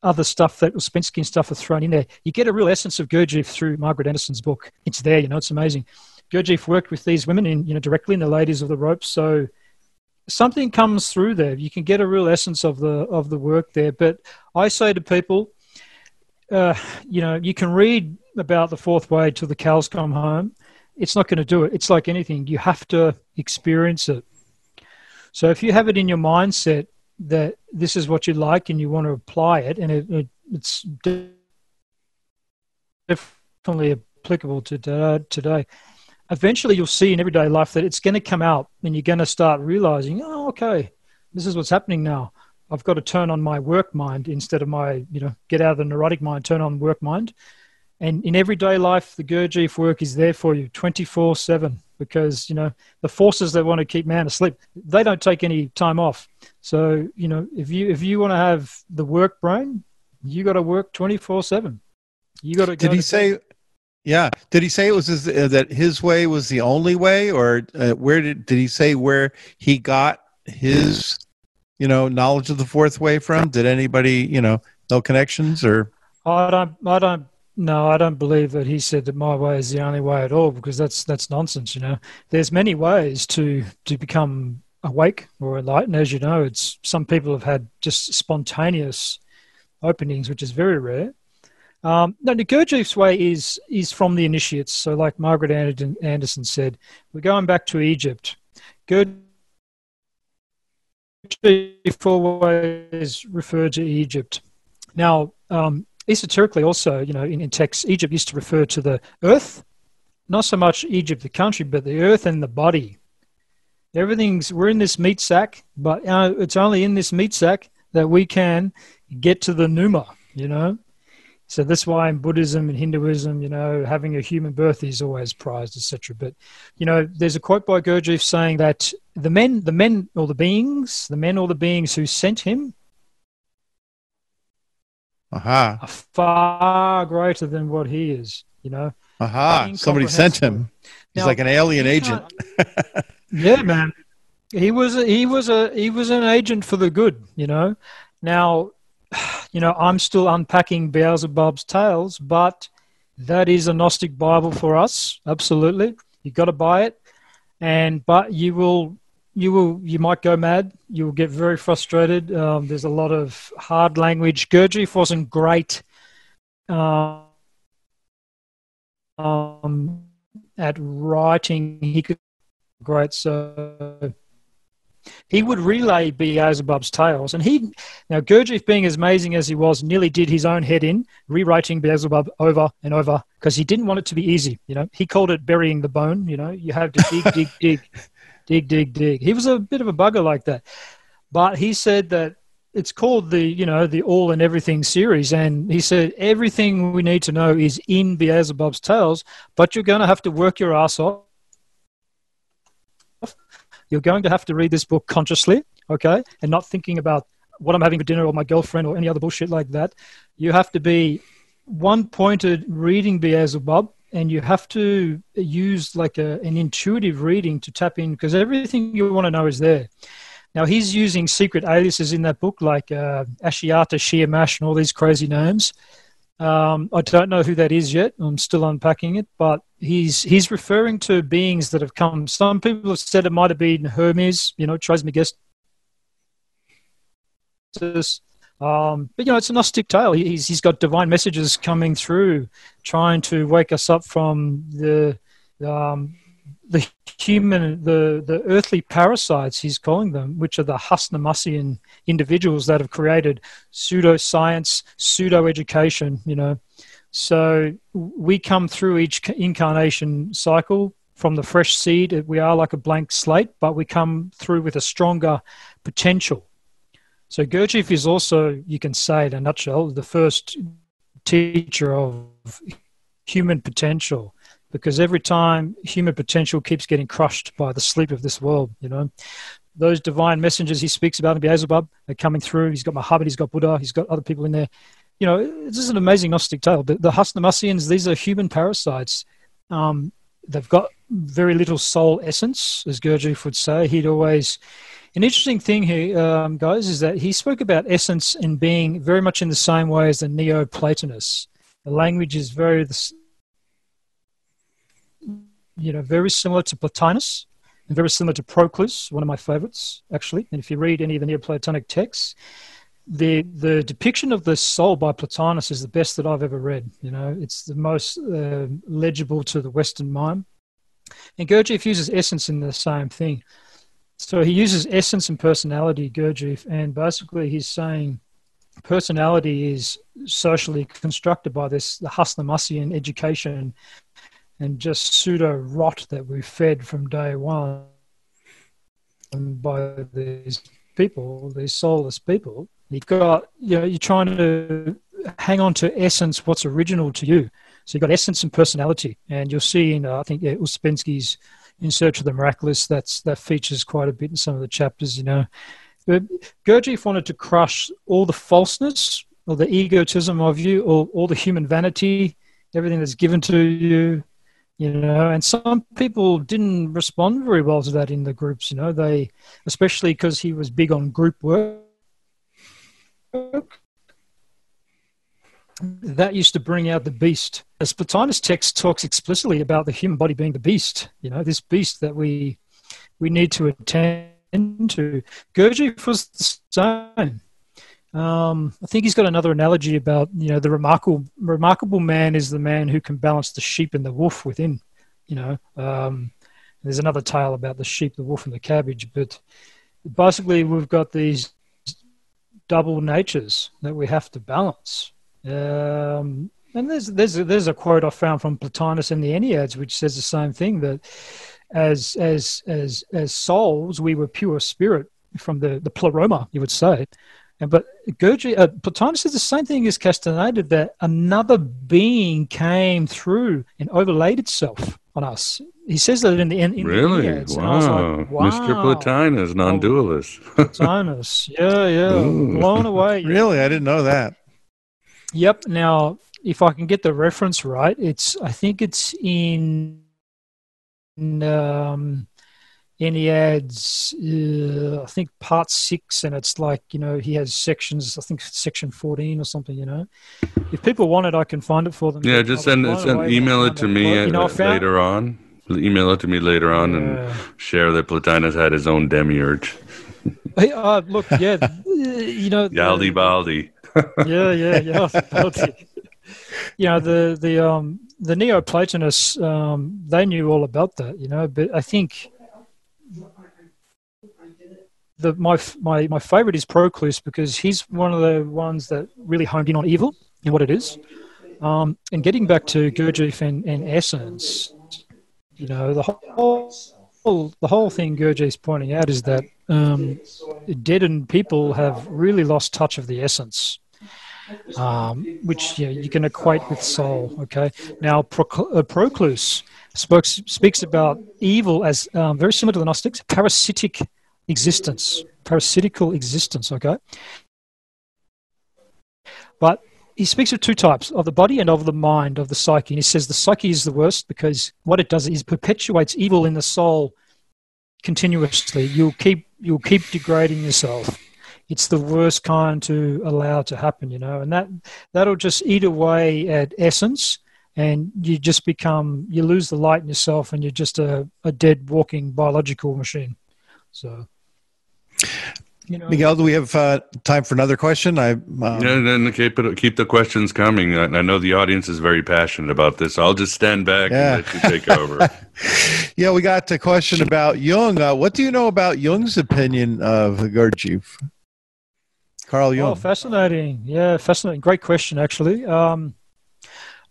other stuff that Ouspensky and stuff are thrown in there. You get a real essence of Gurdjieff through Margaret Anderson's book. It's there, you know, it's amazing. Gurdjieff worked with these women in, you know, directly in the ladies of the ropes. So something comes through there. You can get a real essence of the of the work there. But I say to people, uh, you know, you can read about the fourth way till the cows come home. It's not going to do it. It's like anything; you have to experience it. So if you have it in your mindset that this is what you like and you want to apply it, and it, it, it's definitely applicable to today eventually you'll see in everyday life that it's going to come out and you're going to start realizing, oh, okay, this is what's happening now. I've got to turn on my work mind instead of my, you know, get out of the neurotic mind, turn on work mind. And in everyday life, the Gurdjieff work is there for you 24 7 because, you know, the forces that want to keep man asleep, they don't take any time off. So, you know, if you if you want to have the work brain, you got to work 24 7. You got to Did he say yeah. Did he say it was his, uh, that his way was the only way, or uh, where did did he say where he got his, you know, knowledge of the fourth way from? Did anybody, you know, no connections or? I don't. I don't. No, I don't believe that he said that my way is the only way at all because that's that's nonsense. You know, there's many ways to to become awake or enlightened. As you know, it's some people have had just spontaneous openings, which is very rare. Um, no, Gurdjieff's way is is from the initiates. So, like Margaret Anderson said, we're going back to Egypt. Gurdjieff always referred to Egypt. Now, um, esoterically, also, you know, in, in texts, Egypt used to refer to the earth, not so much Egypt, the country, but the earth and the body. Everything's we're in this meat sack, but uh, it's only in this meat sack that we can get to the pneuma. You know, so that's why in Buddhism and Hinduism, you know, having a human birth is always prized, etc. But you know, there's a quote by Gurdjieff saying that the men, the men or the beings, the men or the beings who sent him, aha, are far greater than what he is. You know, aha, somebody sent him. He's now, like an alien agent. yeah, man. He was a, he was a he was an agent for the good. You know. Now <sighs> you know, I'm still unpacking Beelzebub's tales, but that is a Gnostic Bible for us. Absolutely, you've got to buy it, and but you will, you will, you might go mad. You will get very frustrated. Um, there's a lot of hard language. Gurdjieff wasn't great um, at writing. He could great so he would relay Beelzebub's tales. And he, now Gurdjieff being as amazing as he was, nearly did his own head in, rewriting Beelzebub over and over because he didn't want it to be easy. You know, he called it burying the bone. You know, you have to dig, dig, <laughs> dig, dig, dig, dig. He was a bit of a bugger like that. But he said that it's called the, you know, the All and Everything series. And he said everything we need to know is in Beelzebub's tales, but you're going to have to work your ass off you're going to have to read this book consciously, okay, and not thinking about what I'm having for dinner or my girlfriend or any other bullshit like that. You have to be one pointed reading Beelzebub and you have to use like a, an intuitive reading to tap in because everything you want to know is there. Now he's using secret aliases in that book like uh, Ashiata, Shia and all these crazy names. Um, I don't know who that is yet. I'm still unpacking it, but he's he's referring to beings that have come. Some people have said it might have been Hermes, you know, Trismegistus. Um, but you know, it's a Gnostic tale. He's he's got divine messages coming through, trying to wake us up from the um, the human, the, the earthly parasites, he's calling them, which are the Hasnamussian individuals that have created pseudoscience, pseudo education, you know. So we come through each incarnation cycle from the fresh seed. We are like a blank slate, but we come through with a stronger potential. So Gurdjieff is also, you can say in a nutshell, the first teacher of human potential because every time human potential keeps getting crushed by the sleep of this world, you know, those divine messengers he speaks about in Beelzebub are coming through. He's got Muhammad, he's got Buddha, he's got other people in there. You know, this is an amazing Gnostic tale. The, the these are human parasites. Um, they've got very little soul essence, as Gurdjieff would say. He'd always. An interesting thing here, um, guys, is that he spoke about essence and being very much in the same way as the Neoplatonists. The language is very you know, very similar to Plotinus and very similar to Proclus, one of my favorites, actually. And if you read any of the Neoplatonic texts, the the depiction of the soul by Plotinus is the best that I've ever read. You know, it's the most uh, legible to the Western mind. And Gurdjieff uses essence in the same thing. So he uses essence and personality, Gurdjieff, and basically he's saying personality is socially constructed by this the Hasnamussian education and just pseudo rot that we fed from day one by these people, these soulless people. You got, you know, you're trying to hang on to essence, what's original to you. So you've got essence and personality, and you'll see in uh, I think yeah, Ouspensky's In Search of the Miraculous that's that features quite a bit in some of the chapters. You know, but Gurdjieff wanted to crush all the falseness or the egotism of you, or all the human vanity, everything that's given to you, you know and some people didn't respond very well to that in the groups you know they especially because he was big on group work. That used to bring out the beast. As plotinus text talks explicitly about the human body being the beast you know this beast that we we need to attend to. Gurdjieff was the same um, I think he's got another analogy about you know the remarkable remarkable man is the man who can balance the sheep and the wolf within. You know, um, there's another tale about the sheep, the wolf, and the cabbage. But basically, we've got these double natures that we have to balance. Um, and there's there's there's a quote I found from Plotinus in the Enneads which says the same thing that as as as as souls we were pure spirit from the the pleroma you would say and but Gurdjieff, uh, Plotinus says the same thing as Castaneda that another being came through and overlaid itself on us. He says that in the end. Really? The wow. Like, wow. Mr. Plotinus, non-dualist. <laughs> Plotinus, yeah, yeah, Ooh. blown away. <laughs> Really, I didn't know that. Yep. Now, if I can get the reference right, it's I think it's in. Um, Enneads, uh, I think part six, and it's like you know he has sections. I think section fourteen or something. You know, if people want it, I can find it for them. Yeah, just send, send email it to me you know, found, later on. Email it to me later on, yeah. and share that Plotinus had his own demiurge. Hey, uh, look, yeah, you know, Yaldi Baldi. <laughs> yeah, yeah, yeah. you know the the um the Neoplatonists um they knew all about that, you know, but I think the my my my favorite is Proclus because he's one of the ones that really honed in on evil and what it is. Um, and getting back to Gurdjieff and, and essence, you know, the whole, the whole thing Gurdjieff's pointing out is that um, deadened people have really lost touch of the essence. Um, which you, you can equate with soul. Okay, now uh, Proclus speaks speaks about evil as um, very similar to the Gnostics, parasitic existence, parasitical existence, okay? But he speaks of two types of the body and of the mind, of the psyche. And he says the psyche is the worst because what it does is perpetuates evil in the soul continuously. You'll keep, you'll keep degrading yourself. It's the worst kind to allow to happen, you know, and that, that'll just eat away at essence and you just become, you lose the light in yourself and you're just a, a dead walking biological machine. So you know, Miguel, do we have uh, time for another question? I um... yeah, then keep it, keep the questions coming. I, I, know the audience is very passionate about this. I'll just stand back yeah. and let you take over. <laughs> yeah, we got a question about Jung. Uh, what do you know about Jung's opinion of Gurdjieff? Carl Jung. Oh, fascinating. Yeah, fascinating. Great question, actually. Um,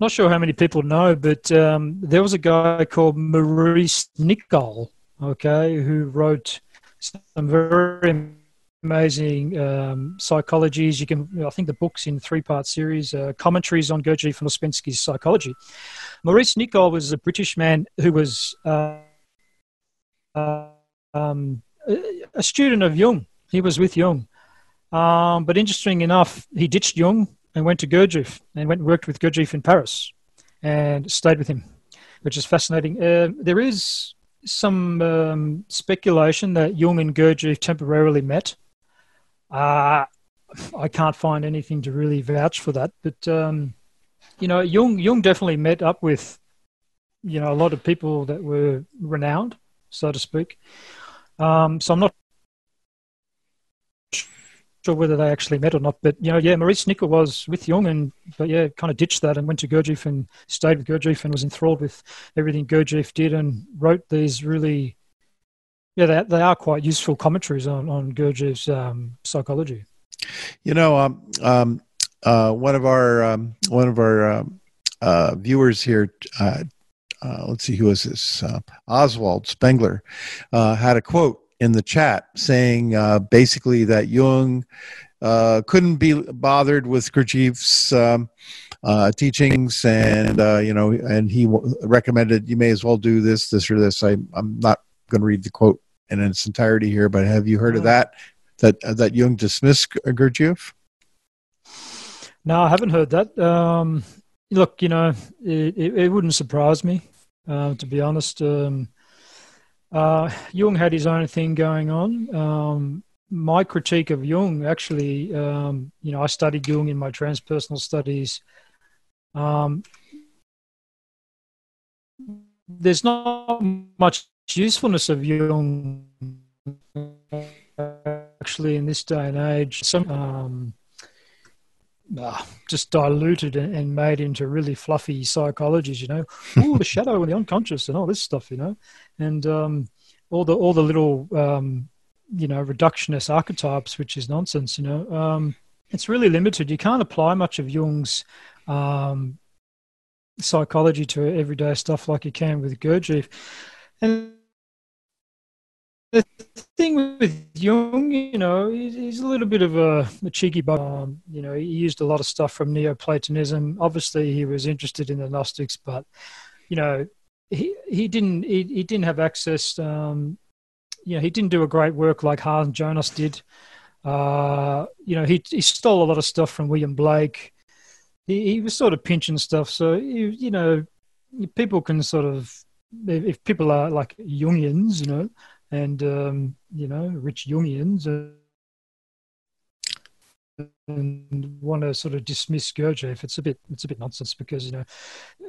not sure how many people know, but um, there was a guy called Maurice Nicoll, okay, who wrote some very amazing um, psychologies. You can, I think, the book's in three-part series, uh, commentaries on Gurdjieff and Ouspensky's psychology. Maurice Nicoll was a British man who was uh, uh, um, a student of Jung. He was with Jung, um, but interesting enough, he ditched Jung and went to Gurdjieff and went and worked with Gurdjieff in Paris and stayed with him, which is fascinating. Uh, there is some um, speculation that Jung and Gurdjieff temporarily met. Uh, I can't find anything to really vouch for that, but um, you know, Jung Jung definitely met up with you know a lot of people that were renowned, so to speak. Um, so I'm not sure whether they actually met or not. But you know, yeah, Maurice Nicoll was with Jung, and but yeah, kind of ditched that and went to Gurdjieff and stayed with Gurdjieff and was enthralled with everything Gurdjieff did and wrote these really, yeah, they, they are quite useful commentaries on on Gurdjieff's um, psychology. You know, um, um, uh, one of our um, one of our um, uh, viewers here. Uh, uh, let's see, who was this? Uh, Oswald Spengler uh, had a quote in the chat saying uh, basically that Jung uh, couldn't be bothered with Gurdjieff's um, uh, teachings, and uh, you know, and he w- recommended you may as well do this, this, or this. I, I'm not going to read the quote in its entirety here, but have you heard of that? That uh, that Jung dismissed Gurdjieff? No, I haven't heard that. Um, look, you know, it, it, it wouldn't surprise me, uh, to be honest. Um, uh, Jung had his own thing going on. Um, my critique of Jung, actually, um, you know, I studied Jung in my transpersonal studies. Um, there's not much usefulness of Jung actually in this day and age. Some um, uh, just diluted and, made into really fluffy psychologies, you know. Oh, the shadow and the unconscious and all this stuff, you know, and um, all the all the little um, you know reductionist archetypes, which is nonsense, you know. Um, it's really limited. You can't apply much of Jung's um, psychology to everyday stuff like you can with Gurdjieff, and the thing with Jung, you know, he's, a little bit of a, a cheeky bug. Um, you know, he used a lot of stuff from Neoplatonism. Obviously, he was interested in the Gnostics, but you know, he he didn't he, he didn't have access. Um, you know, he didn't do a great work like Hans Jonas did. Uh, you know, he he stole a lot of stuff from William Blake. He he was sort of pinching stuff. So you you know, people can sort of if people are like Jungians, you know and um, you know rich Jungians and want to sort of dismiss Gurdjieff. It's a bit it's a bit nonsense because you know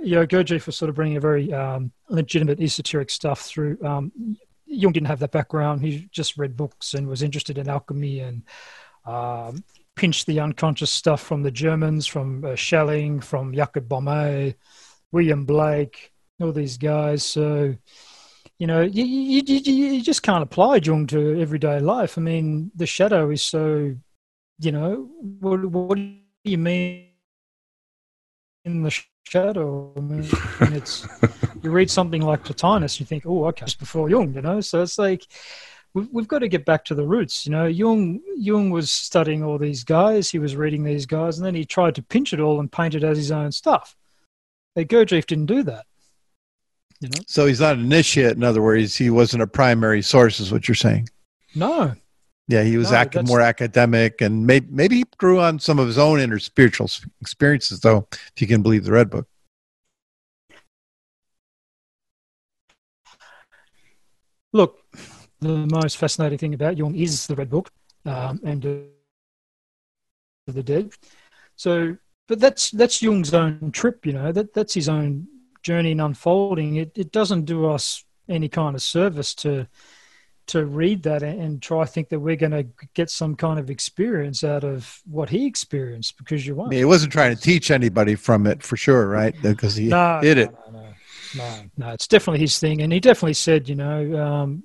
you know Gurdjieff was sort of bringing a very um, legitimate esoteric stuff through. Um, Jung didn't have that background. He just read books and was interested in alchemy and um, pinched the unconscious stuff from the Germans, from uh, Schelling, from Jakob Boehme, William Blake, all these guys. So you know, you, you, you, you just can't apply Jung to everyday life. I mean, the shadow is so, you know, what, what do you mean in the shadow? I mean, it's, <laughs> you read something like Plotinus, you think, oh, okay, just before Jung, you know? So it's like, we've, we've got to get back to the roots. You know, Jung, Jung was studying all these guys, he was reading these guys, and then he tried to pinch it all and paint it as his own stuff. Gurdjieff didn't do that. You know? So he's not an initiate. In other words, he wasn't a primary source, is what you're saying. No. Yeah, he was no, ac- more academic, and maybe maybe he grew on some of his own inner spiritual experiences, though, if you can believe the Red Book. Look, the most fascinating thing about Jung is the Red Book um, and uh, the dead. So, but that's that's Jung's own trip, you know. That that's his own journey and unfolding, it, it doesn't do us any kind of service to to read that and try think that we're going to get some kind of experience out of what he experienced because you won't. He wasn't trying to teach anybody from it for sure, right? Because he no, did it. No, no, no, no, it's definitely his thing, and he definitely said, you know, um,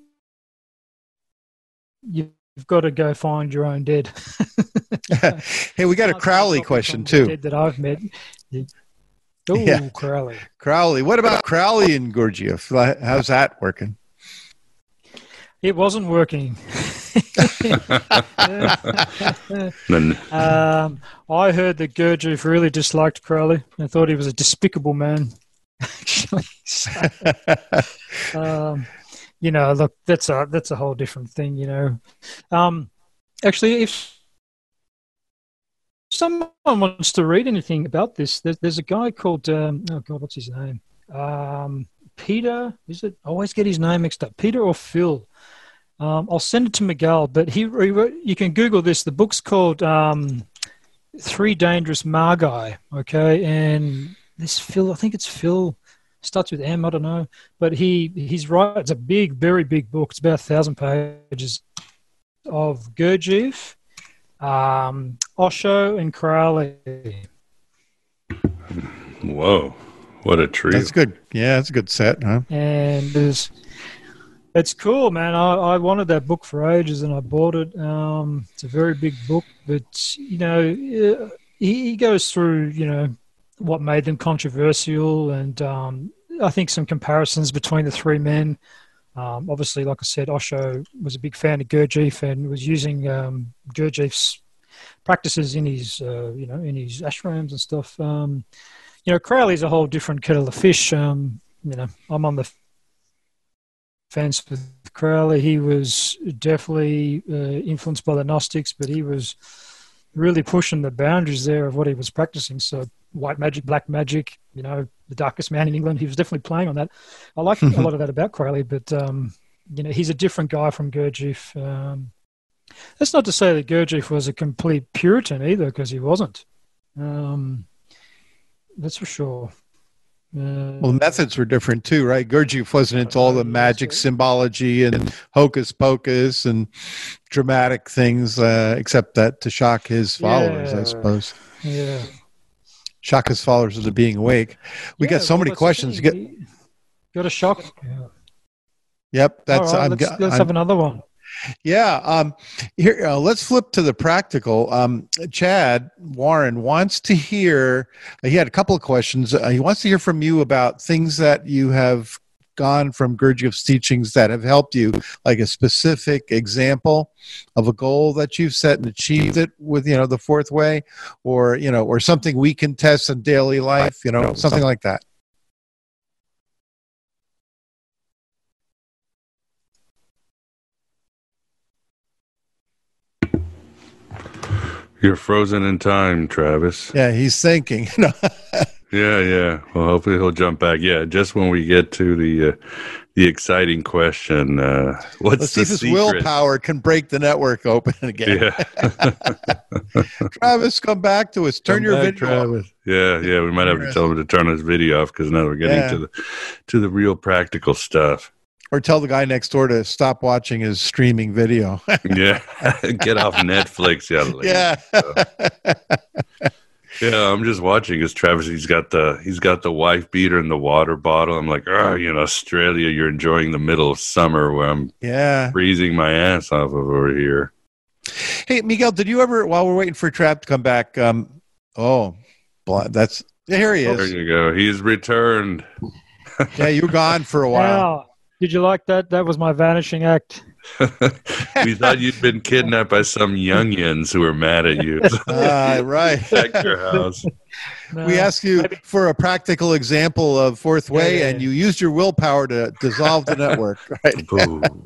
you've got to go find your own dead. <laughs> hey, we got a <laughs> Crowley question too. That I've met. Oh, yeah. Crowley. Crowley. What about Crowley and Gurdjieff? How's that working? It wasn't working. <laughs> um, I heard that Gurdjieff really disliked Crowley and thought he was a despicable man. <laughs> Actually, so, um, you know, look, that's a that's a whole different thing. You know, um, actually, if someone wants to read anything about this, there's, there's a guy called um, oh god, what's his name? Um, Peter. Is it? I always get his name mixed up. Peter or Phil. Um, I'll send it to Miguel, but he, he wrote, you can Google this. The book's called um, Three Dangerous Magi. Okay, and this Phil, I think it's Phil. Starts with M. I don't know, but he he's right. It's a big, very big book. It's about a thousand pages of Gurdjieff um, Osho and Crowley. Whoa, what a treat! That's good. Yeah, that's a good set, huh? And there's, it's cool, man. I, I wanted that book for ages, and I bought it. Um, it's a very big book, but you know, he, he goes through, you know, what made them controversial, and um, I think some comparisons between the three men. Um, obviously, like I said, Osho was a big fan of Gurdjieff and was using um, Gurdjieff's practices in his, uh, you know, in his ashrams and stuff. Um, you know, Crowley's a whole different kettle of fish. Um, you know, I'm on the fence with Crowley. He was definitely uh, influenced by the Gnostics, but he was really pushing the boundaries there of what he was practicing. So white magic, black magic, you know, the darkest man in England. He was definitely playing on that. I like a lot of that about Crowley, but um, you know, he's a different guy from Gurdjieff. Um, that's not to say that Gurdjieff was a complete Puritan either, because he wasn't. Um, that's for sure. Uh, well, the methods were different too, right? Gurdjieff wasn't into all the magic symbology and hocus pocus and dramatic things, uh, except that to shock his followers, yeah. I suppose. Yeah. Shock his followers into being awake. We yeah, got so well, many questions. Get, got a shock. Yeah. Yep, that's. right, I'm, let's, let's I'm, have another one. Yeah. Um, here, uh, let's flip to the practical. Um, Chad Warren wants to hear. Uh, he had a couple of questions. Uh, he wants to hear from you about things that you have gone from Gurdjieff's teachings that have helped you, like a specific example of a goal that you've set and achieved it with, you know, the fourth way, or you know, or something we can test in daily life. You know, something like that. You're frozen in time, Travis. Yeah, he's thinking. <laughs> yeah, yeah. Well, hopefully he'll jump back. Yeah, just when we get to the uh, the exciting question, uh, what's Let's the see if his secret? willpower can break the network open <laughs> again. Yeah. <laughs> Travis, come back to us. Turn Come your back, video. Travis. off. Yeah, yeah. We might have to tell him to turn his video off because now we're getting Yeah. to the to the real practical stuff. Or tell the guy next door to stop watching his streaming video. Yeah, <laughs> get off Netflix, yeah. lady. yeah. Yeah, I'm just watching as Travis. He's got the he's got the wife beater and the water bottle. I'm like, oh, you know, Australia, you're enjoying the middle of summer where I'm yeah. freezing my ass off of over here. Hey, Miguel, did you ever, while we're waiting for Trap to come back, um, oh, that's, yeah, here he There is. you go. He's returned. yeah, you were gone for a while. Wow. Did you like that? That was my vanishing act. We thought you'd been kidnapped by some Jungians who were mad at you. Ah, right. <laughs> Protect your house. we asked you for a practical example of fourth way, yeah, and you used your willpower to dissolve the network. <laughs> Right. <laughs>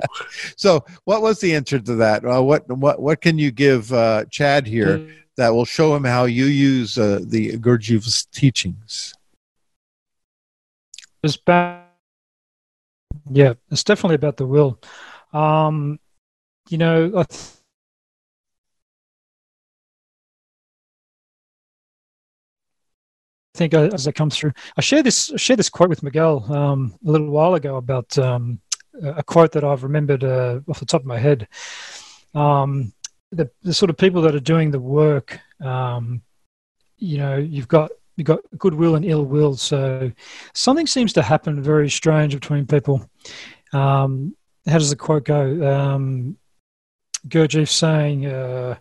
So, what was the answer to that? Uh, what what what can you give uh, Chad here that will show him how you use uh, the Gurdjieff's teachings? It's ba- yeah, it's definitely about the will. Um, you know, I th- think as I come through, I shared this I shared this quote with Miguel um, a little while ago about um, a quote that I've remembered uh, off the top of my head. Um, the the sort of people that are doing the work, um, you know, you've got you've got goodwill and ill will. So something seems to happen very strange between people. Um, how does the quote go? Um, Gurdjieff saying, uh,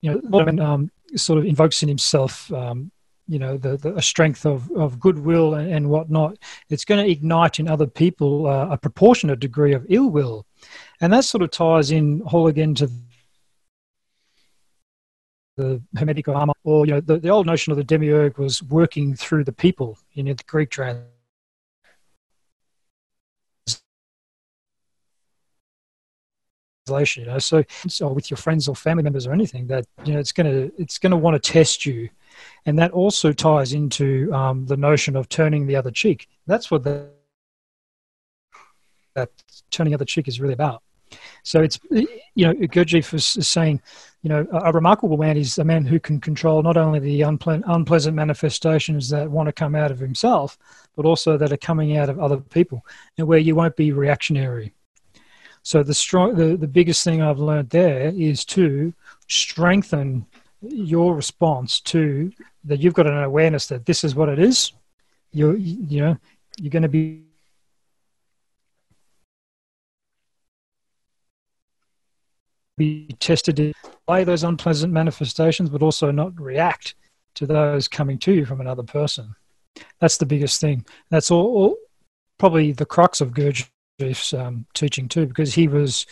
you know, Waterman, um, sort of invokes in himself, um, you know, the, the strength of, of goodwill and, and whatnot. It's going to ignite in other people uh, a proportionate degree of ill will. And that sort of ties in whole again to the Heimarmene, or you know, the, the old notion of the demiurge was working through the people in the Greek translation. You know, so, so with your friends or family members or anything, that you know, it's gonna it's gonna want to test you, and that also ties into um, the notion of turning the other cheek. That's what the, that turning the other cheek is really about. So it's you know Gurdjieff is, saying, you know, a, a, remarkable man is a man who can control not only the unple- unpleasant manifestations that want to come out of himself, but also that are coming out of other people, and where you won't be reactionary. So the strong, the, the biggest thing I've learned there is to strengthen your response to that. You've got an awareness that this is what it is. You you know you're going to be be tested by those unpleasant manifestations, but also not react to those coming to you from another person. That's the biggest thing. That's all, all probably the crux of Um, teaching too, because he was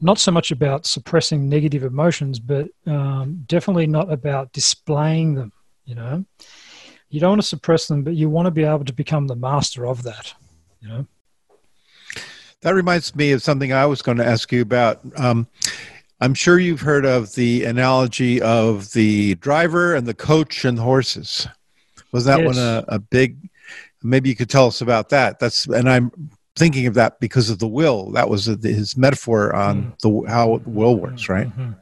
not so much about suppressing negative emotions, but um, definitely not about displaying them. You know, you don't want to suppress them, but you want to be able to become the master of that. You know. That reminds me of something I was going to ask you about. Um, I'm sure you've heard of the analogy of the driver and the coach and the horses. Was that yes. one a, a big? Maybe you could tell us about that. That's and I'm thinking of that because of the will. That was his metaphor on mm. the how will works, right? Mm-hmm.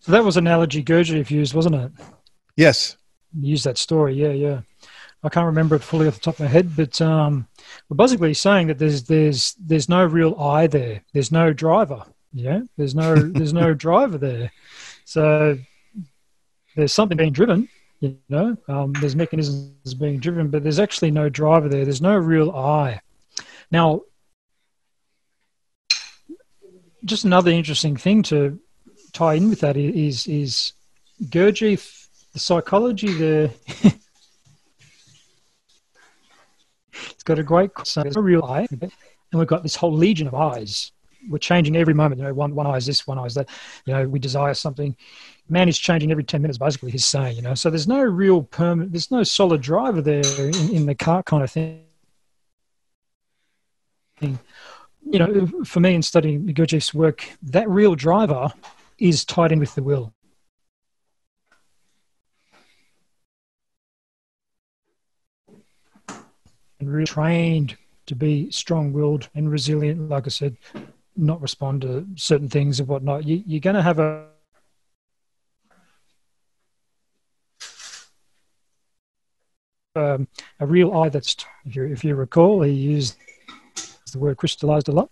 So that was an analogy Gurdjieff used, wasn't it? Yes. Use that story, yeah, yeah. I can't remember it fully off the top of my head, but um, we're basically saying that there's there's there's no real I there. There's no driver. Yeah, there's no there's no <laughs> driver there. So there's something being driven. You know, um, there's mechanisms being driven, but there's actually no driver there. There's no real I. Now, just another interesting thing to tie in with that is is Gurdjieff, the psychology there. <laughs> it's got a great so there's a real I, and we've got this whole legion of eyes. We're changing every moment. You know, one one I is this, one I is that. You know, we desire something. Man is changing every ten minutes. Basically, he's saying. You know, so there's no real permanent. There's no solid driver there in, in the car kind of thing you know, for me in studying Gurdjieff's work, that real driver is tied in with the will. And really trained to be strong-willed and resilient, like I said, not respond to certain things and whatnot. You, you're going to have a um, a real I that's, if you, if you recall, he used the word crystallized a lot.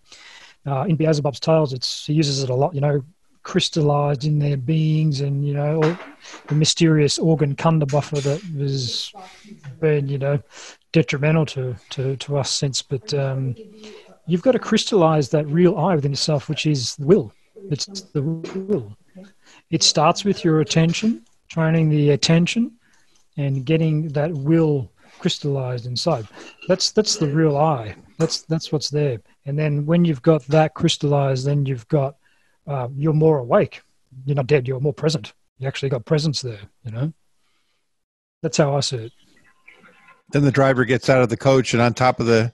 Uh, in Beelzebub's tales, it's he uses it a lot. You know, crystallized in their beings, and you know, all, the mysterious organ Kundabuffer that was been you know detrimental to to, to us since. But um, you've got to crystallize that real I within yourself, which is the will. It's the will. It starts with your attention, training the attention, and getting that will crystallized inside. That's that's the real I. That's that's what's there. And then when you've got that crystallized, then you've got uh, you're more awake. You're not dead. You're more present. You actually got presence there. You know. That's how I see it. Then the driver gets out of the coach and on top of the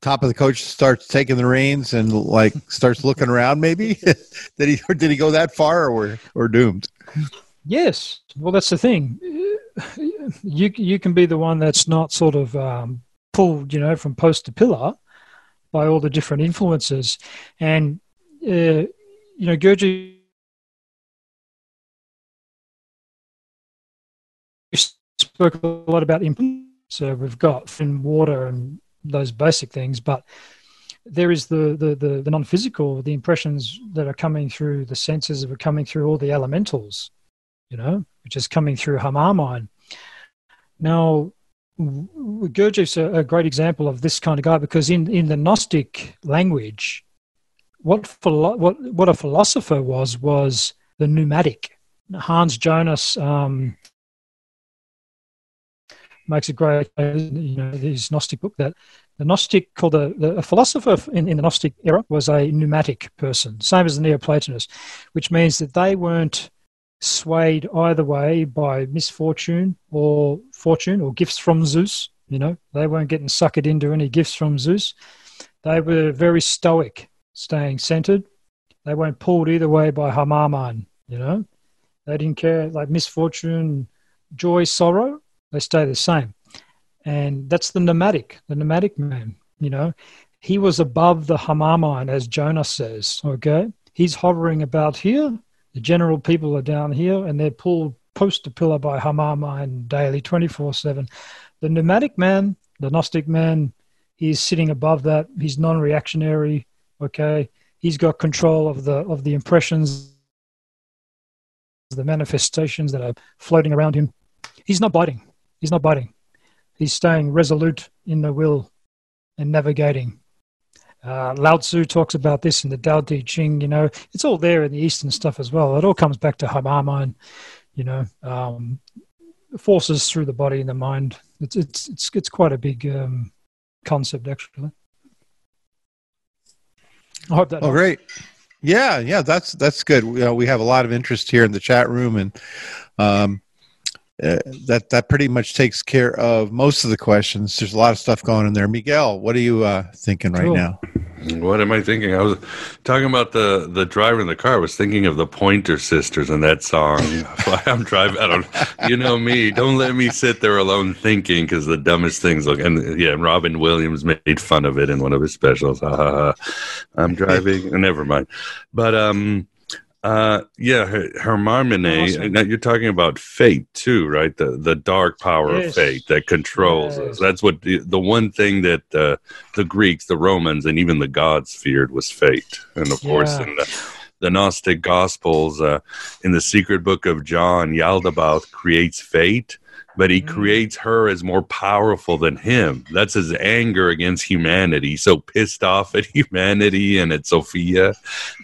top of the coach starts taking the reins and like starts looking around. Maybe <laughs> did he or did he go that far or we're, or doomed? Yes. Well, that's the thing. You you can be the one that's not sort of um, pulled, you know, from post to pillar by all the different influences. And, uh, you know, Gurdjieff spoke a lot about influence. So we've got thin water and those basic things, but there is the, the, the, the non-physical, the impressions that are coming through the senses that are coming through all the elementals, you know, which is coming through Heimarmene. Now, Gurdjieff's a, a great example of this kind of guy because in, in the Gnostic language, what, philo- what, what a philosopher was, was the pneumatic. Hans Jonas um, makes a great, you know, his Gnostic book that the Gnostic called the, the a philosopher in, in the Gnostic era was a pneumatic person, same as the Neoplatonists, which means that they weren't swayed either way by misfortune or fortune or gifts from Zeus. You know, they weren't getting suckered into any gifts from Zeus. They were very stoic, staying centered. They weren't pulled either way by Heimarmene, you know. They didn't care, like misfortune, joy, sorrow, they stay the same. And that's the pneumatic, the pneumatic man, you know. He was above the Heimarmene, as Jonas says, okay? He's hovering about here the general people are down here and they're pulled post to pillar by Heimarmene and daily 24 7. The pneumatic man, the Gnostic man, he's sitting above that. He's non reactionary. Okay. He's got control of the of the impressions, the manifestations that are floating around him. He's not biting. He's not biting. He's staying resolute in the will and navigating uh, Lao Tzu talks about this in the Tao Te Ching. You know, it's all there in the Eastern stuff as well. It all comes back to Heimarmene and you know um, forces through the body and the mind. It's it's it's it's quite a big um, concept actually. I hope that. Oh, great! Yeah, yeah, that's that's good. You know, we have a lot of interest here in the chat room, and um, uh, that that pretty much takes care of most of the questions. There's a lot of stuff going in there. Miguel, what are you uh, thinking right cool. now? What am I thinking? I was talking about the the driver in the car. I was thinking of the Pointer Sisters and that song. <laughs> I'm driving, I don't. You know me. Don't let me sit there alone thinking because the dumbest things look. And yeah, Robin Williams made fun of it in one of his specials. Ha ha ha. I'm driving. never mind. But um, uh, yeah, Heimarmene. Awesome. Now you're talking about fate too, right? The the dark power yes. of fate that controls yes. us. That's what the, the one thing that uh, the Greeks, the Romans, and even the gods feared was fate. And of yeah. course, in the, the Gnostic Gospels, uh, in the secret book of John, Yaldabaoth creates fate, but he mm. creates her as more powerful than him. That's his anger against humanity. He's so pissed off at <laughs> humanity and at Sophia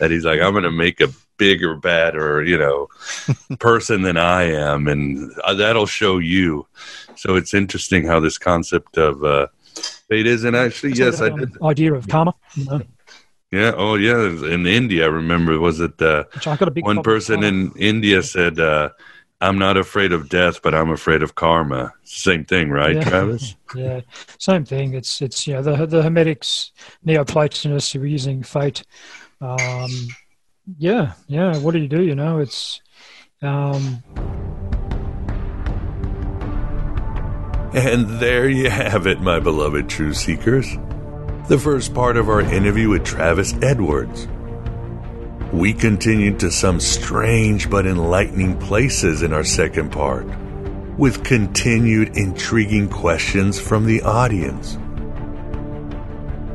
that he's like, I'm going to make a bigger, badder, you know, <laughs> person than I am, and uh, that'll show you. So it's interesting how this concept of uh, fate is, and actually, yes, I did. Idea of karma. You know? Yeah. Oh, yeah. In India, I remember was it uh, one person in India said, uh, "I'm not afraid of death, but I'm afraid of karma." Same thing, right, yeah. Travis? <laughs> yeah, same thing. It's it's yeah. The the Hermetics, Neoplatonists who were using fate. Um, yeah, yeah. What do you do? You know, it's. Um... And there you have it, my beloved true seekers. The first part of our interview with Travis Edwards. We continued to some strange but enlightening places in our second part, with continued intriguing questions from the audience.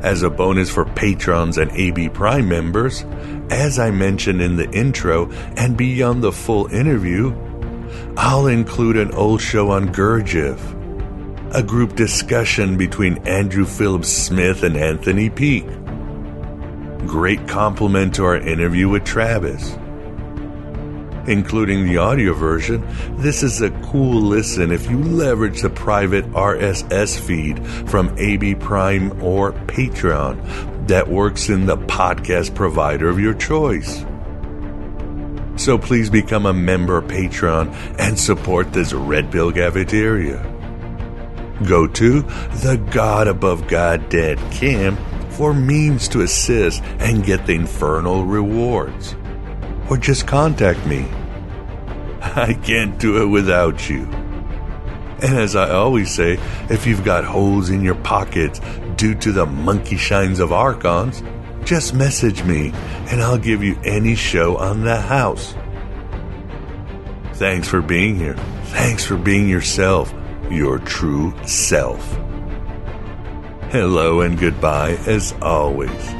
As a bonus for patrons and AB Prime members, as I mentioned in the intro and beyond the full interview, I'll include an old show on Gurdjieff, a group discussion between Andrew Phillips Smith and Anthony Peake. Great compliment to our interview with Travis including the audio version, this is a cool listen if you leverage the private RSS feed from AB Prime or Patreon that works in the podcast provider of your choice. So please become a member Patreon and support this Red Pill Cafeteria. Go to the God Above God Dead Camp for means to assist and get the infernal rewards or just contact me. <laughs> I can't do it without you. And as I always say, if you've got holes in your pockets due to the monkey shines of Archons, just message me and I'll give you any show on the house. Thanks for being here. Thanks for being yourself, your true self. Hello and goodbye as always.